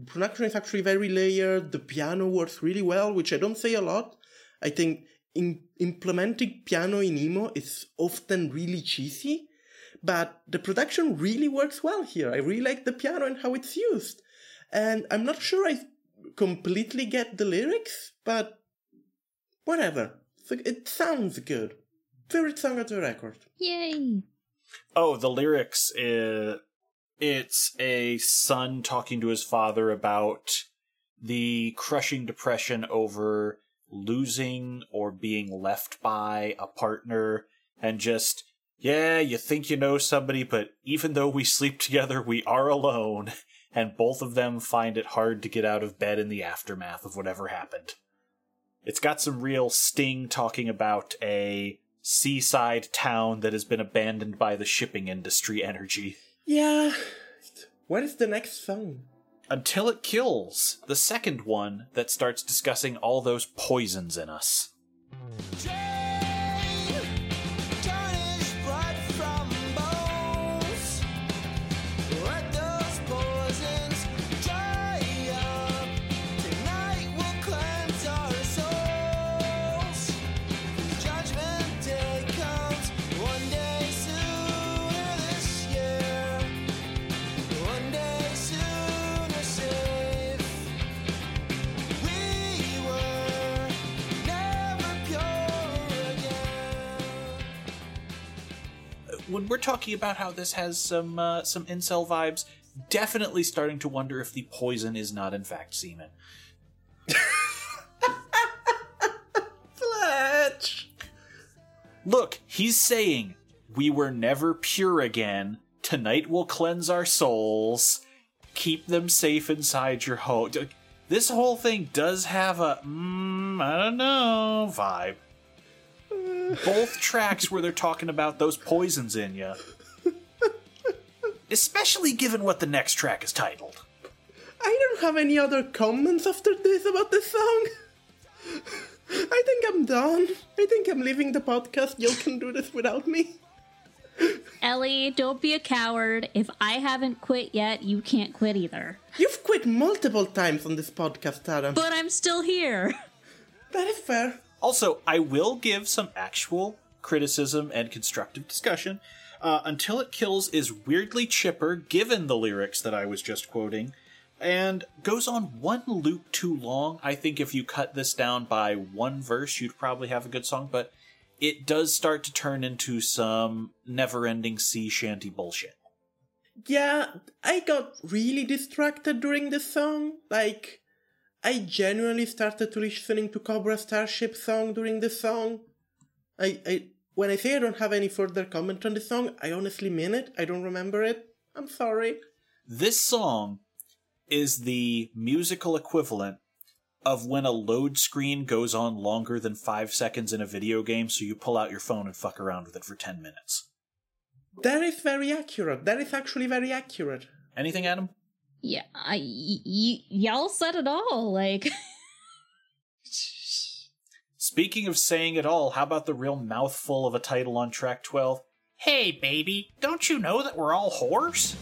Production is actually very layered. The piano works really well, which I don't say a lot. I think in implementing piano in emo is often really cheesy, but the production really works well here. I really like the piano and how it's used. And I'm not sure I completely get the lyrics, but whatever. It sounds good. Favorite song of the record. Yay. Oh, the lyrics is it's a son talking to his father about the crushing depression over losing or being left by a partner and just Yeah, you think you know somebody, but even though we sleep together, we are alone, and both of them find it hard to get out of bed in the aftermath of whatever happened. It's got some real sting talking about a seaside town that has been abandoned by the shipping industry energy. Yeah. What is the next song? Until it kills, the second one that starts discussing all those poisons in us. Tarnish when we're talking about how this has some uh, some incel vibes, definitely starting to wonder if the poison is not in fact semen. Fletch! Look, he's saying we were never pure again. Tonight will cleanse our souls. Keep them safe inside your home. This whole thing does have a mm, I don't know vibe. Both tracks where they're talking about those poisons in you. Especially given what the next track is titled. I don't have any other comments after this about this song. I think I'm done. I think I'm leaving the podcast. You can do this without me. Ellie, don't be a coward. If I haven't quit yet, you can't quit either. You've quit multiple times on this podcast, Adam. But I'm still here. that is fair. Also, I will give some actual criticism and constructive discussion. Uh, Until It Kills is weirdly chipper given the lyrics that I was just quoting, and goes on one loop too long. I think if you cut this down by one verse, you'd probably have a good song, but it does start to turn into some never ending sea shanty bullshit. Yeah, I got really distracted during this song. Like, I genuinely started to listening to Cobra Starship song during the song. I, I, when I say I don't have any further comment on the song, I honestly mean it. I don't remember it. I'm sorry. This song is the musical equivalent of when a load screen goes on longer than five seconds in a video game, so you pull out your phone and fuck around with it for 10 minutes. That is very accurate. That is actually very accurate. Anything, Adam? Yeah, I, y- y- y'all said it all. Like, Speaking of saying it all, how about the real mouthful of a title on track 12? Hey, baby, don't you know that we're all whores?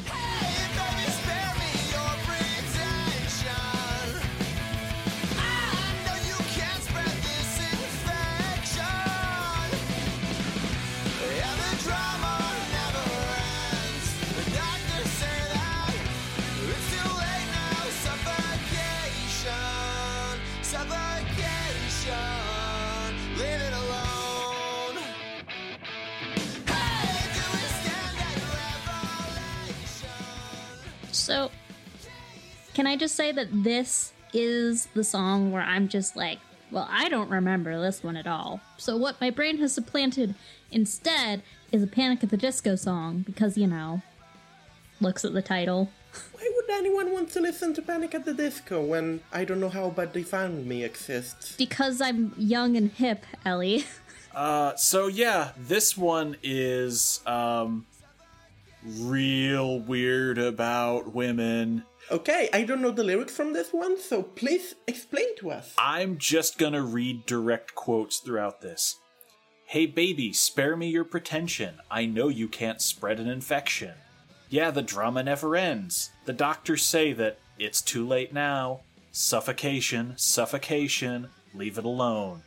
Can I just say that this is the song where I'm just like, well, I don't remember this one at all. So what my brain has supplanted instead is a Panic at the Disco song because, you know, looks at the title. Why would anyone want to listen to Panic at the Disco when I Don't Know How But They Found Me exists? Because I'm young and hip, Ellie. Uh, so yeah, this one is, um, real weird about women. Okay, I don't know the lyrics from this one, so please explain to us. I'm just gonna read direct quotes throughout this. Hey baby, spare me your pretension. I know you can't spread an infection. Yeah, the drama never ends. The doctors say that it's too late now. Suffocation, suffocation, leave it alone.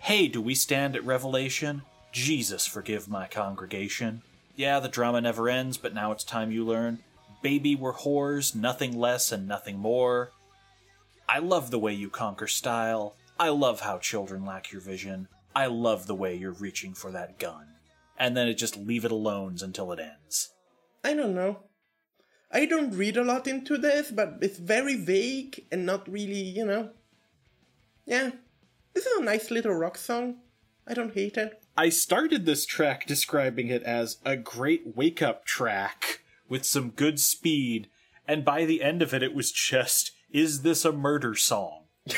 Hey, do we stand at Revelation? Jesus, forgive my congregation. Yeah, the drama never ends, but now it's time you learn. Baby, we're whores, nothing less and nothing more. I love the way you conquer style. I love how children lack your vision. I love the way you're reaching for that gun. And then it just leave it alone until it ends. I don't know. I don't read a lot into this, but it's very vague and not really, you know. Yeah. This is a nice little rock song. I don't hate it. I started this track describing it as a great wake up track with some good speed, and by the end of it, it was just, is this a murder song?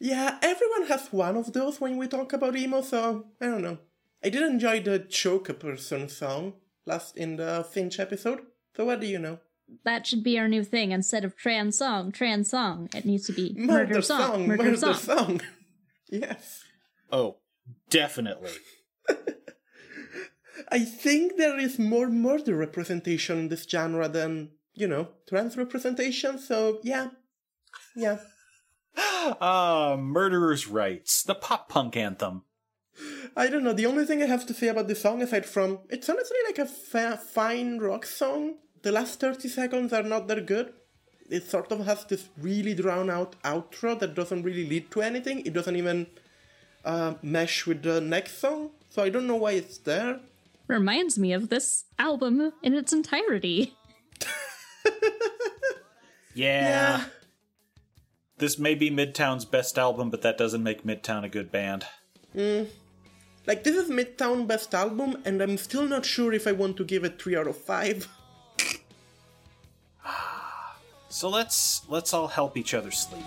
Yeah, everyone has one of those when we talk about emo, so I don't know. I did enjoy the Choke a Person song last in the Finch episode. So what do you know? That should be our new thing. Instead of trans song, trans song. It needs to be murder, song, murder, murder song. song. yes. Oh, definitely. I think there is more murder representation in this genre than, you know, trans representation, so yeah. Yeah. Ah, Murderer's Rights, the pop punk anthem. I don't know. The only thing I have to say about the song, aside from it's honestly like a fa- fine rock song, the last 30 seconds are not that good. It sort of has this really drawn out outro that doesn't really lead to anything. It doesn't even uh, mesh with the next song. So I don't know why it's there. Reminds me of this album in its entirety. Yeah. This may be Midtown's best album, but that doesn't make Midtown a good band. Mm. Like, this is Midtown Best Album, and I'm still not sure if I want to give it 3 out of 5. So let's let's all help each other sleep.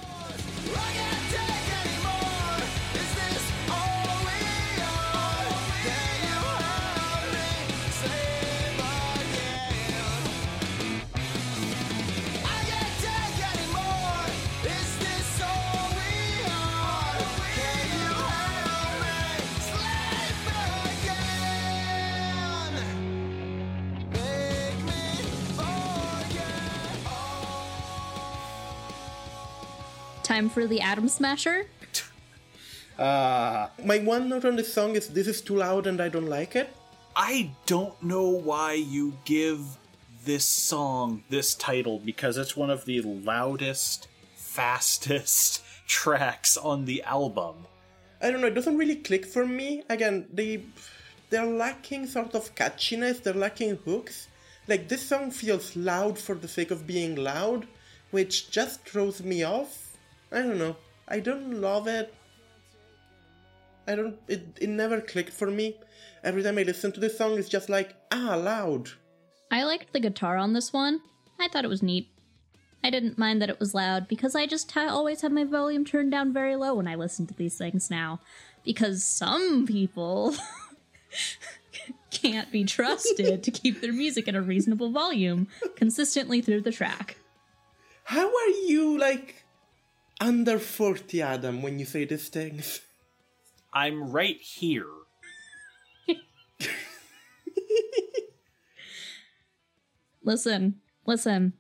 Time for the Atom Smasher. Uh, My one note on this song is this is too loud and I don't like it. I don't know why you give this song this title because it's one of the loudest, fastest tracks on the album. I don't know, it doesn't really click for me. Again, they they're lacking sort of catchiness, they're lacking hooks. Like this song feels loud for the sake of being loud, which just throws me off. I don't know. I don't love it. I don't it, it never clicked for me. Every time I listen to this song it's just like, ah, loud. I liked the guitar on this one. I thought it was neat. I didn't mind that it was loud because I just ha- always have my volume turned down very low when I listen to these things now. Because some people can't be trusted to keep their music at a reasonable volume consistently through the track. How are you like under 40, Adam, when you say these things? I'm right here. Listen, listen.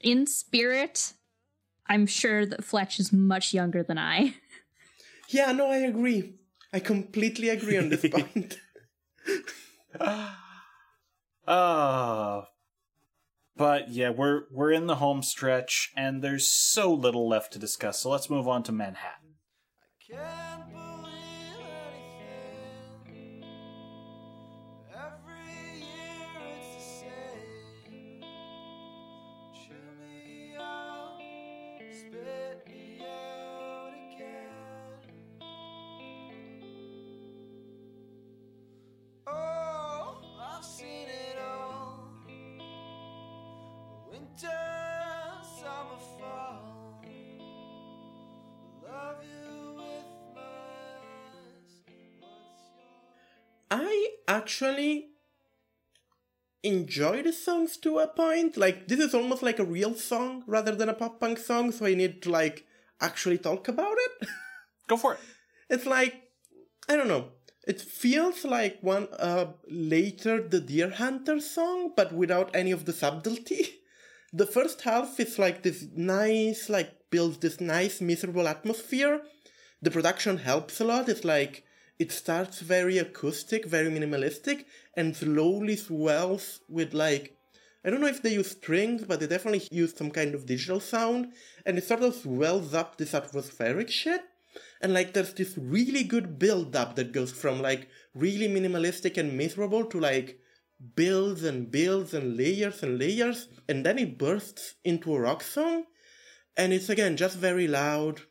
In spirit, I'm sure that Fletch is much younger than I. Yeah, no, I agree. I completely agree on this point. Uh but yeah, we're we're in the home stretch and there's so little left to discuss. So let's move on to Manhattan. I actually enjoy the songs to a point. Like, this is almost like a real song rather than a pop punk song, so I need to, like, actually talk about it. Go for it. it's like, I don't know. It feels like one uh, later the Deerhunter song, but without any of the subtlety. The first half is like this nice, like builds this nice miserable atmosphere. The production helps a lot. It's like it starts very acoustic, very minimalistic, and slowly swells with like I don't know if they use strings, but they definitely use some kind of digital sound, and it sort of swells up this atmospheric shit. And like there's this really good build up that goes from like really minimalistic and miserable to like builds and builds and layers and layers, and then it bursts into a rock song, and it's again just very loud.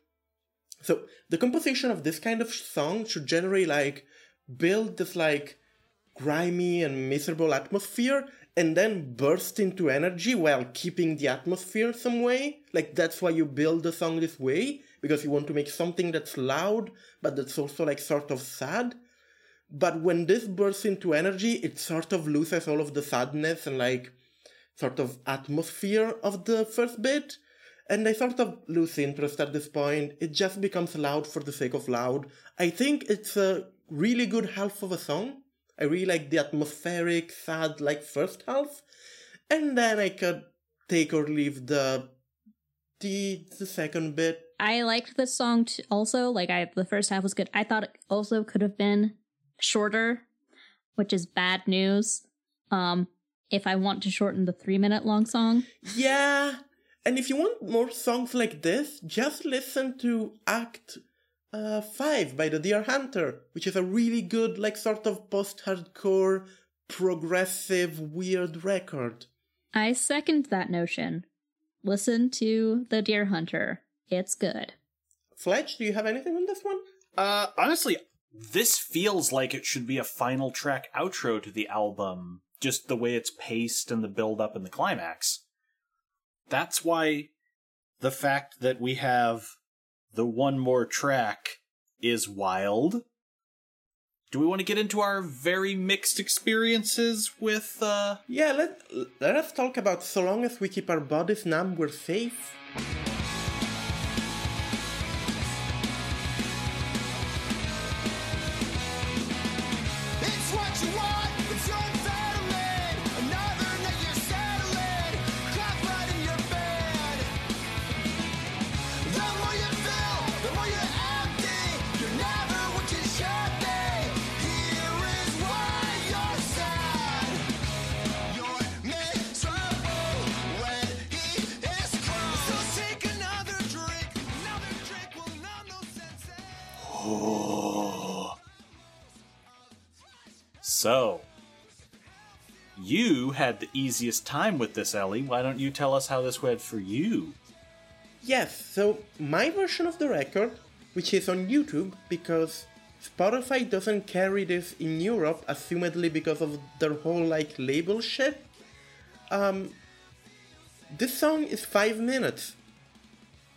So the composition of this kind of song should generally like build this like grimy and miserable atmosphere and then burst into energy while keeping the atmosphere some way. Like that's why you build the song this way because you want to make something that's loud but that's also like sort of sad. But when this bursts into energy, it sort of loses all of the sadness and like sort of atmosphere of the first bit. And I sort of lose interest at this point. It just becomes loud for the sake of loud. I think it's a really good half of a song. I really like the atmospheric, sad, like first half. And then I could take or leave the the the second bit. I liked this song t- also. Like I, the first half was good. I thought it also could have been shorter, which is bad news. Um, if I want to shorten the three minute long song, Yeah. And if you want more songs like this, just listen to Act uh, 5 by the Dear Hunter, which is a really good, like, sort of post hardcore, progressive, weird record. I second that notion. Listen to The Dear Hunter. It's good. Fletch, do you have anything on this one? Uh, honestly, this feels like it should be a final track outro to the album, just the way it's paced and the build up and the climax. That's why the fact that we have the one more track is wild. Do we want to get into our very mixed experiences with, uh, Yeah, let, let us talk about So Long as We Keep Our Bodies Numb, We're Safe. The easiest time with this, Ellie. Why don't you tell us how this went for you? Yes, so my version of the record, which is on YouTube because Spotify doesn't carry this in Europe, assumedly because of their whole like label shit. Um, this song is five minutes.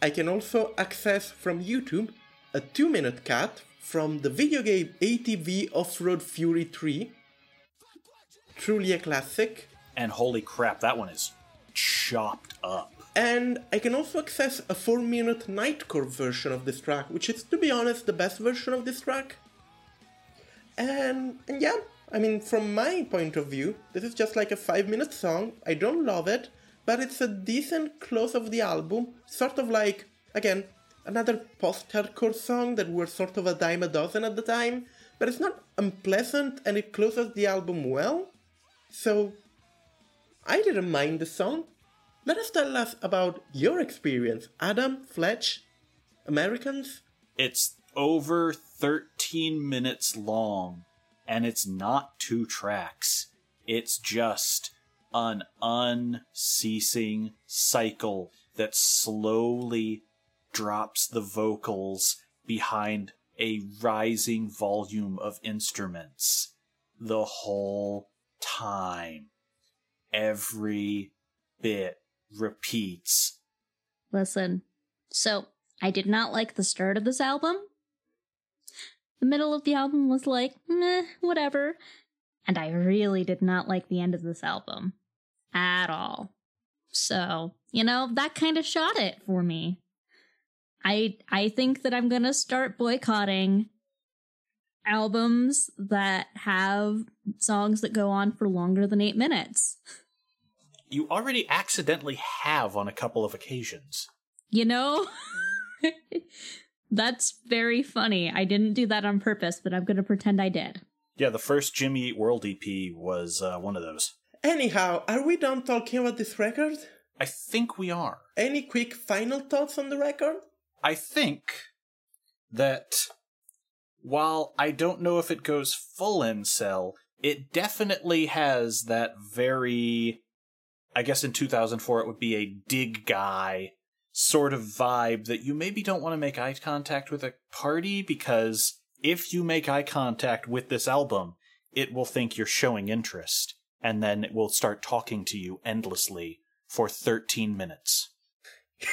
I can also access from YouTube a two minute cut from the video game ATV Off Road Fury 3. Truly a classic. And holy crap, that one is chopped up. And I can also access a 4 minute Nightcore version of this track, which is, to be honest, the best version of this track. And, and yeah, I mean, from my point of view, this is just like a 5 minute song. I don't love it, but it's a decent close of the album. Sort of like, again, another post hardcore song that were sort of a dime a dozen at the time, but it's not unpleasant and it closes the album well. So, I didn't mind the song. Let us tell us about your experience, Adam, Fletch, Americans. It's over 13 minutes long, and it's not two tracks. It's just an unceasing cycle that slowly drops the vocals behind a rising volume of instruments the whole time. Every bit repeats. Listen, so I did not like the start of this album. The middle of the album was like, meh, whatever. And I really did not like the end of this album. At all. So, you know, that kind of shot it for me. I I think that I'm gonna start boycotting albums that have songs that go on for longer than eight minutes. You already accidentally have on a couple of occasions. You know? That's very funny. I didn't do that on purpose, but I'm going to pretend I did. Yeah, the first Jimmy Eat World EP was uh, one of those. Anyhow, are we done talking about this record? I think we are. Any quick final thoughts on the record? I think that while I don't know if it goes full incel, it definitely has that very. I guess in 2004 it would be a dig guy sort of vibe that you maybe don't want to make eye contact with a party because if you make eye contact with this album, it will think you're showing interest and then it will start talking to you endlessly for 13 minutes.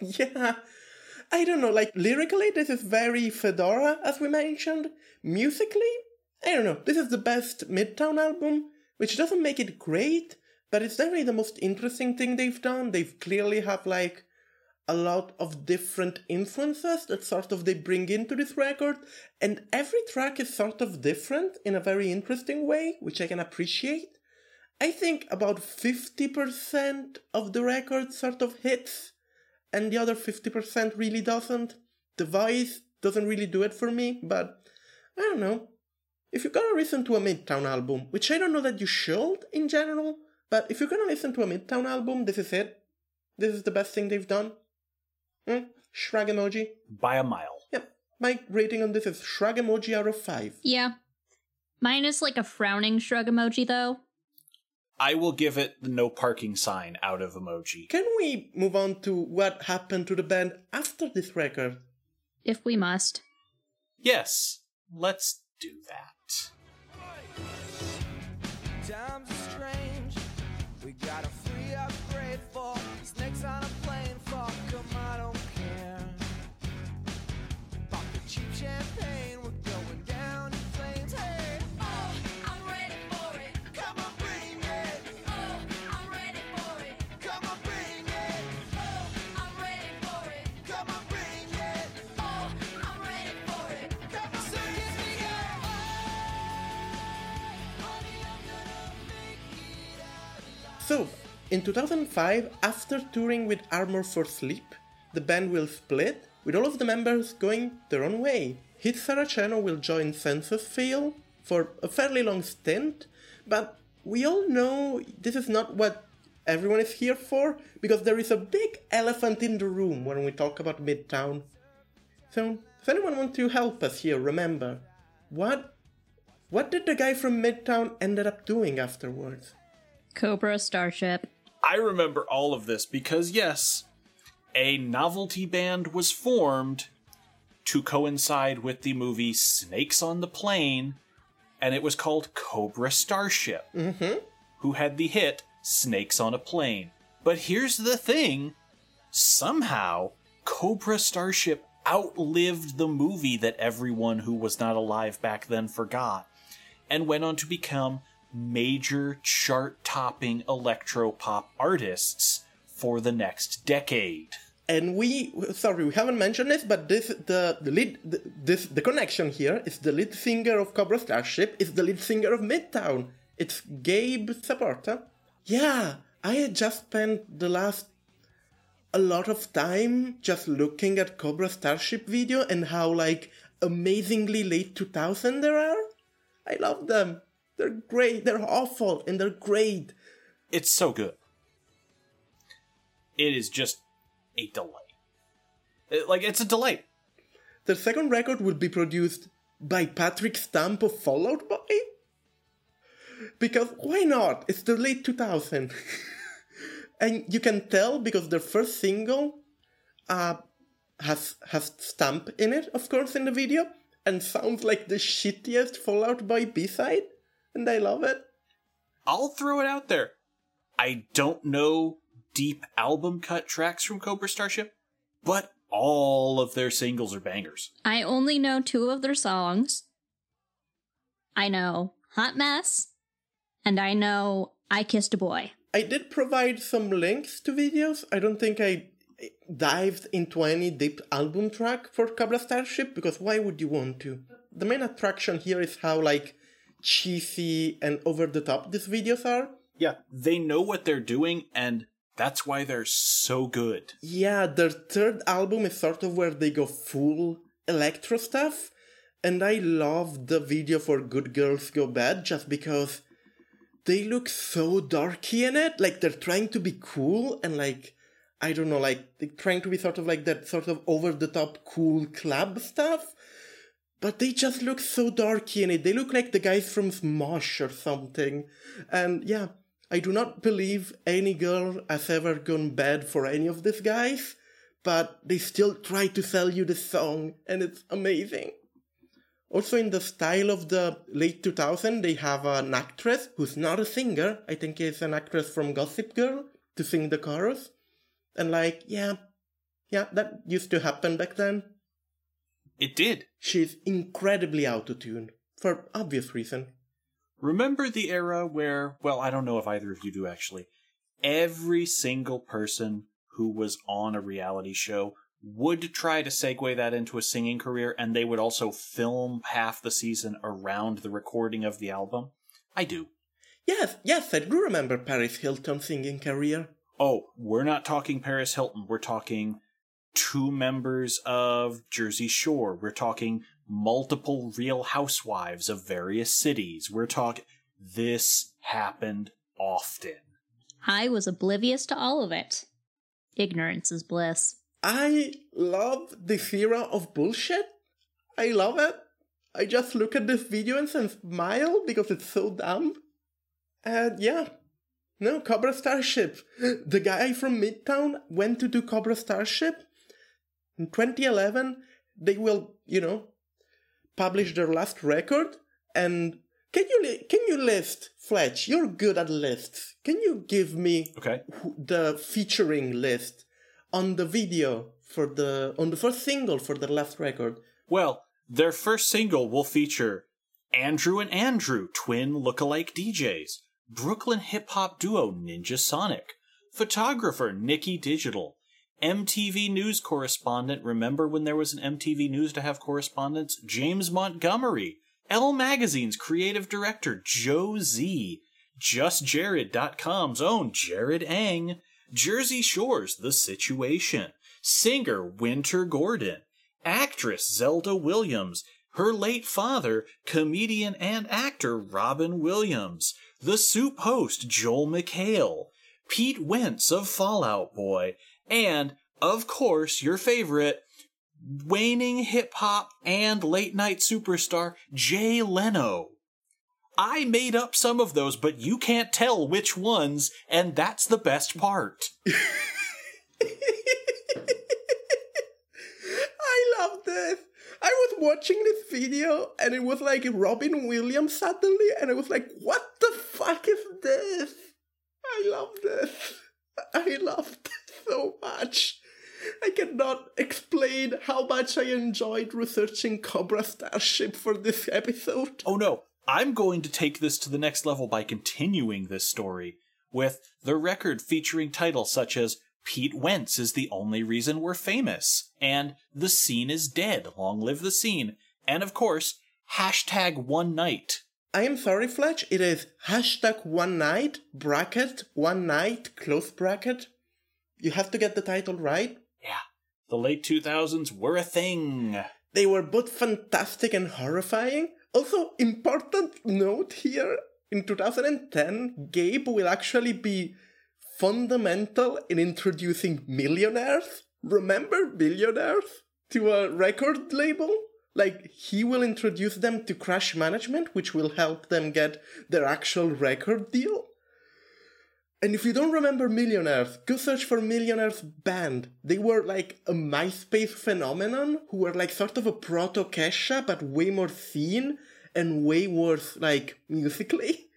Yeah. I don't know, like lyrically, this is very Fedora, as we mentioned. Musically, I don't know, this is the best Midtown album, which doesn't make it great, but it's definitely the most interesting thing they've done. They've clearly have like a lot of different influences that sort of they bring into this record, and every track is sort of different in a very interesting way, which I can appreciate. I think about 50% of the record sort of hits, and the other 50% really doesn't. The voice doesn't really do it for me, but I don't know. If you're gonna listen to a Midtown album, which I don't know that you should in general, but if you're gonna listen to a Midtown album, this is it. This is the best thing they've done. Hmm? Shrug emoji. By a mile. Yep. My rating on this is shrug emoji out of 5. Yeah. Mine is like a frowning shrug emoji, though. I will give it the no parking sign out of emoji. Can we move on to what happened to the band after this record? If we must. Yes, let's do that. So, in 2005, after touring with Armor for Sleep, the band will split, with all of the members going their own way. Heath Saraceno will join Senses Fail for a fairly long stint, but we all know this is not what everyone is here for, because there is a big elephant in the room when we talk about Midtown. So, if anyone want to help us here, remember, what what did the guy from Midtown ended up doing afterwards? Cobra Starship. I remember all of this because, yes, a novelty band was formed to coincide with the movie Snakes on the Plane, and it was called Cobra Starship, mm-hmm. who had the hit Snakes on a Plane. But here's the thing somehow, Cobra Starship outlived the movie that everyone who was not alive back then forgot, and went on to become major chart topping electro pop artists for the next decade. and we sorry we haven't mentioned this but this the, the lead the, this the connection here is the lead singer of cobra starship is the lead singer of midtown. It's gabe saporta. Yeah i had just spent the last a lot of time just looking at cobra starship video and how like amazingly late 2000 there are. I love them they're great they're awful and they're great It's so good. It is just a delight. It- like, it's a delight. The second record will be produced by Patrick Stump of Fall Out Boy? Because why not? It's the late 2000. and you can tell because their first single uh, has has Stamp in it, of course, in the video, and sounds like the shittiest Fall Out Boy B-side, and I love it. I'll throw it out there. I don't know deep album cut tracks from Cobra Starship, but all of their singles are bangers. I only know two of their songs. I know Hot Mess, and I know I Kissed a Boy. I did provide some links to videos. I don't think I dived into any deep album track for Cobra Starship because why would you want to? The main attraction here is how like cheesy and over the top these videos are. Yeah, they know what they're doing, and that's why they're so good. Yeah, their third album is sort of where they go full electro stuff, and I love the video for Good Girls Go Bad just because they look so darky in it. Like they're trying to be cool and like I don't know, like they're trying to be sort of like that sort of over the top cool club stuff. But they just look so darky in it. They look like the guys from Smosh or something. And yeah, I do not believe any girl has ever gone bad for any of these guys. but they still try to sell you the song, and it's amazing. Also, in the style of the late 2000, they have an actress who's not a singer. I think it's an actress from Gossip Girl to sing the chorus. And like, yeah, yeah, that used to happen back then. It did. She's incredibly auto-tuned for obvious reason. Remember the era where, well, I don't know if either of you do actually, every single person who was on a reality show would try to segue that into a singing career, and they would also film half the season around the recording of the album? I do. Yes, yes, I do remember Paris Hilton's singing career. Oh, we're not talking Paris Hilton. We're talking two members of Jersey Shore. We're talking multiple real housewives of various cities. We're talking. This happened often. I was oblivious to all of it. Ignorance is bliss. I love this era of bullshit. I love it. I just look at this video and smile because it's so dumb. And yeah. No, Cobra Starship. The guy from Midtown went to do Cobra Starship. In 2011, they will, you know, publish their last record. And can you li- can you list, Fletch? You're good at lists. Can you give me Okay. the featuring list on the video for the on the first single for their last record? Well, their first single will feature Andrew and Andrew, twin lookalike DJs, Brooklyn hip hop duo Ninjasonik, photographer Nikki Digital, MTV News correspondent. Remember when there was an MTV News to have correspondents? James Montgomery, L Magazine's creative director Joe Z, JustJared.com's own Jared Eng, Jersey Shore's The Situation, singer Wynter Gordon, actress Zelda Williams, her late father, comedian and actor Robin Williams, the soup host Joel McHale, Pete Wentz of Fall Out Boy, and, of course, your favorite, waning hip hop and late night superstar Jay Leno. I made up some of those, but you can't tell which ones, and that's the best part. I love this. I was watching this video and it was like Robin Williams suddenly, and I was like, what the fuck is this? I love this. I love this so much. I cannot explain how much I enjoyed researching Cobra Starship for this episode. Oh no, I'm going to take this to the next level by continuing this story with the record featuring titles such as Pete Wentz is the only reason we're famous, and The Scene is Dead, Long Live the Scene, and of course, hashtag One Night. I am sorry, Fletch. It is hashtag one night, bracket, one night, close bracket. You have to get the title right. Yeah, the late 2000s were a thing. They were both fantastic and horrifying. Also, important note here in 2010, Gabe will actually be fundamental in introducing millionaires. Remember billionaires to a record label? Like, he will introduce them to Crush Management, which will help them get their actual record deal. And if you don't remember Millionaires, go search for Millionaires Band. They were like a MySpace phenomenon who were like sort of a proto Kesha, but way more seen and way worse like musically.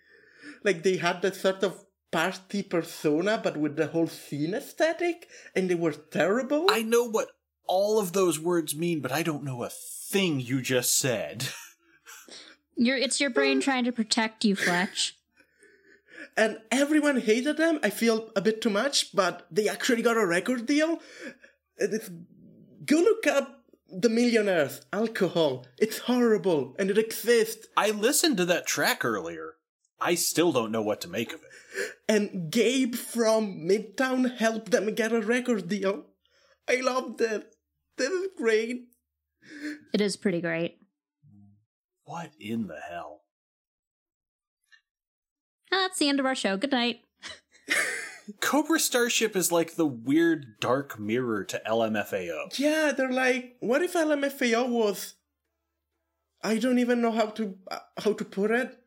Like they had that sort of party persona, but with the whole scene aesthetic, and they were terrible. I know what all of those words mean, but I don't know a thing you just said. Your it's your brain mm. trying to protect you, Fletch. And everyone hated them. I feel a bit too much, but they actually got a record deal. It's, go look up the millionaires alcohol. It's horrible, and it exists. I listened to that track earlier. I still don't know what to make of it. And Gabe from Midtown helped them get a record deal. I love this. This is great. It is pretty great. What in the hell? Ah, that's the end of our show. Good night. Cobra Starship is like the weird dark mirror to LMFAO. Yeah, they're like, what if LMFAO was? I don't even know how to uh, how to put it.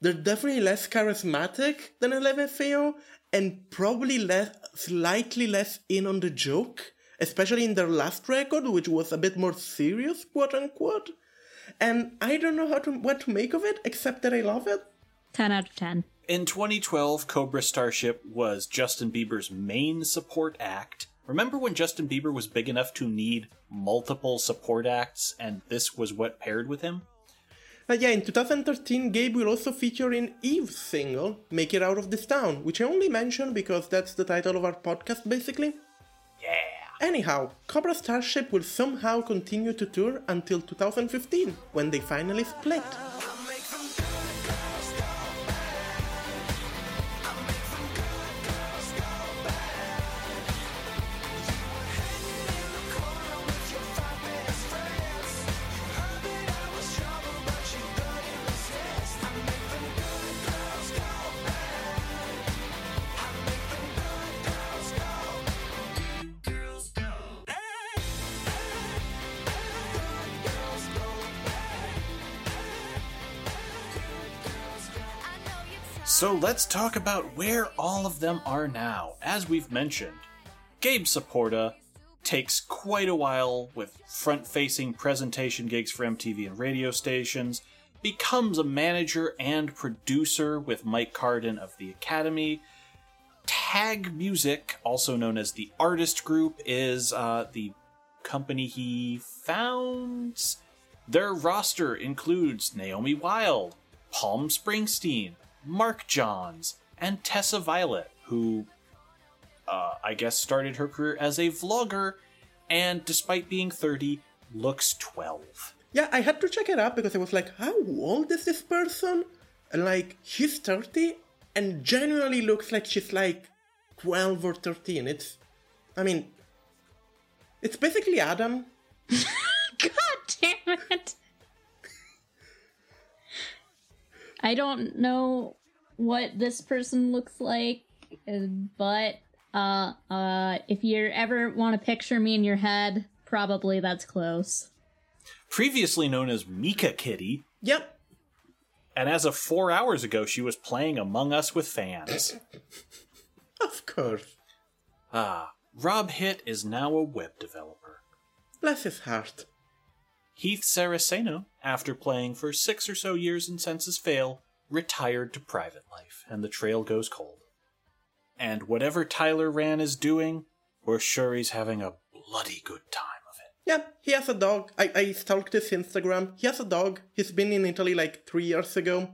They're definitely less charismatic than LMFAO, and probably less, slightly less in on the joke. especially in their last record, which was a bit more serious, quote unquote. And I don't know how to what to make of it, except that I love it. 10 out of 10. In 2012, Cobra Starship was Justin Bieber's main support act. Remember when Justin Bieber was big enough to need multiple support acts, and this was what paired with him? Uh, yeah, in 2013, Gabe will also feature in Eve's single, Make It Out of This Town, which I only mention because that's the title of our podcast, basically. Yeah. Anyhow, Cobra Starship will somehow continue to tour until 2015, when they finally split. Let's talk about where all of them are now. As we've mentioned, Gabe Saporta takes quite a while with front facing presentation gigs for MTV and radio stations, becomes a manager and producer with Mike Carden of the Academy. Tag Music, also known as the Artist Group, is uh, the company he founds. Their roster includes Naomi Wild, Palm Springsteen, Mark Johns, and Tessa Violet, who uh, I guess started her career as a vlogger and, despite being 30, looks 12. Yeah, I had to check it out because I was like, how old is this person? And like, she's 30 and genuinely looks like she's like 12 or 13. It's, I mean, it's basically Adam. God damn it. I don't know what this person looks like, uh, but uh uh if you ever want to picture me in your head, probably that's close. Previously known as Meekakitty, Yep. and as of four hours ago, she was playing Among Us with fans. Of course. ah, Rob Hitt is now a web developer. Bless his heart. Heath Saraceno, after playing for six or so years in Senses Fail, retired to private life, and the trail goes cold. And whatever Tyler Rann is doing, we're sure he's having a bloody good time of it. Yeah, he has a dog. I, I stalked his Instagram. He has a dog. He's been in Italy like three years ago.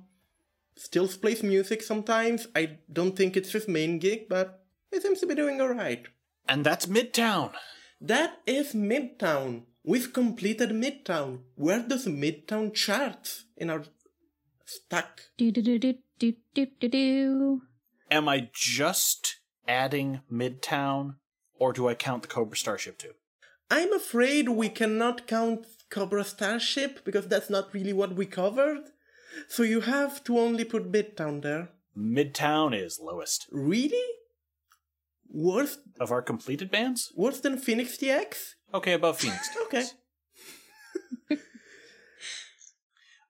Still plays music sometimes. I don't think it's his main gig, but he seems to be doing alright. And that's Midtown. That is Midtown. We've completed Midtown. Where does Midtown chart in our stack? Do do do do do do do do. Am I just adding Midtown, or do I count the Cobra Starship too? I'm afraid we cannot count Cobra Starship because that's not really what we covered. So you have to only put Midtown there. Midtown is lowest. Really? Worse, Of our completed bands? worse than Phoenix TX? Okay, above Phoenix. Okay.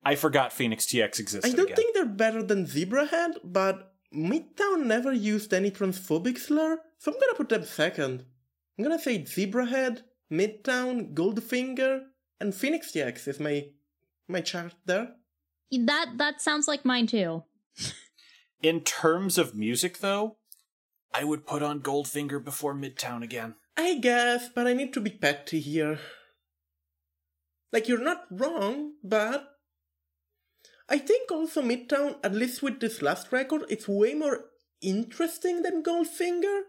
I forgot Phoenix TX existed I don't again. think they're better than Zebrahead, but Midtown never used any transphobic slur, so I'm gonna put them second. I'm gonna say Zebrahead, Midtown, Goldfinger, and Phoenix TX is my my chart there. That that sounds like mine too. In terms of music, though, I would put on Goldfinger before Midtown again. I guess, but I need to be petty here. Like, you're not wrong, but. I think also Midtown, at least with this last record, it's way more interesting than Goldfinger.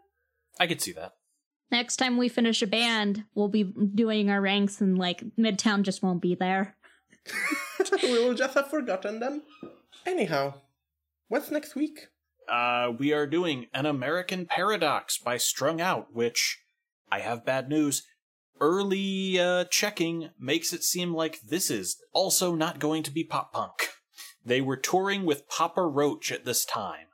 I could see that. Next time we finish a band, we'll be doing our ranks and like Midtown just won't be there. we will just have forgotten them. Anyhow, what's next week? Uh, we are doing An American Paradox by Strung Out, which, I have bad news. Early uh, checking makes it seem like this is also not going to be pop punk. They were touring with Papa Roach at this time.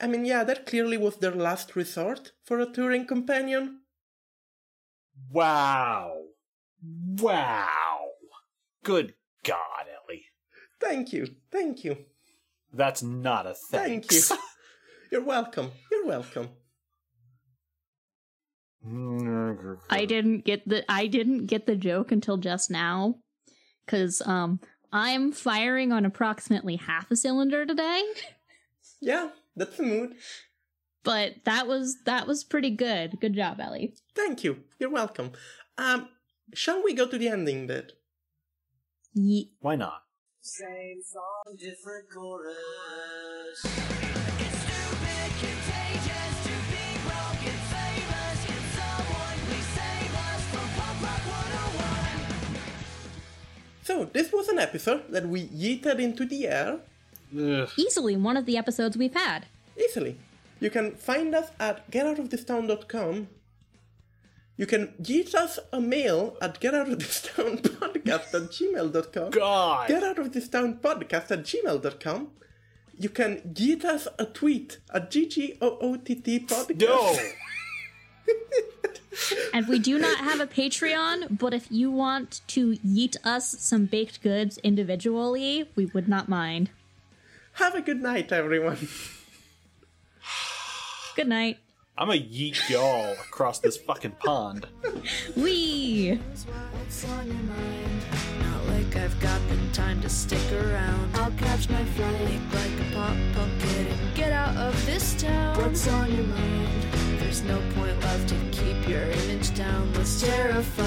I mean, yeah, that clearly was their last resort for a touring companion. Wow. Wow. Good God, Ellie. Thank you, thank you, That's not a thank you. You're welcome, you're welcome. I didn't get the I didn't get the joke until just now cuz um I'm firing on approximately half a cylinder today, Yeah, that's the mood. but that was that was pretty good. Good job, Ellie. Thank you. You're welcome. Um, shall we go to the ending bit? Ye- Why not? Same song, different chorus. So, this was an episode that we yeeted into the air Ugh. easily one of the episodes we've had. easily. You can find us at getoutofThisTown.com. You can yeet us a mail at getoutofThisTownPodcast at gmail.com. God. Get out of podcast at gmail.com. You can yeet us a tweet at GGOOTT podcast. No. And we do not have a Patreon, but if you want to yeet us some baked goods individually, we would not mind. Have a good night, everyone. Good night. I'm a yeet y'all across this fucking pond. Wee! What's on your mind? Not like I've got the time to stick around. I'll catch my flight, make like a pop punk kid and get out of this town. What's on your mind? There's no point left to keep your image down. Let's terrify.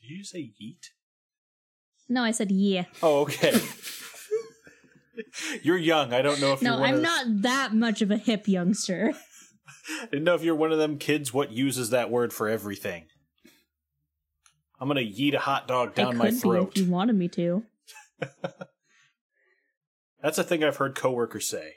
Did you say yeet? No, I said yeah. Oh, okay. you're young. I don't know if No, you're one I'm of not that much of a hip youngster. I didn't know if you're one of them kids what uses that word for everything. I'm gonna yeet a hot dog I down could my be throat. if you wanted me to. That's a thing I've heard coworkers say.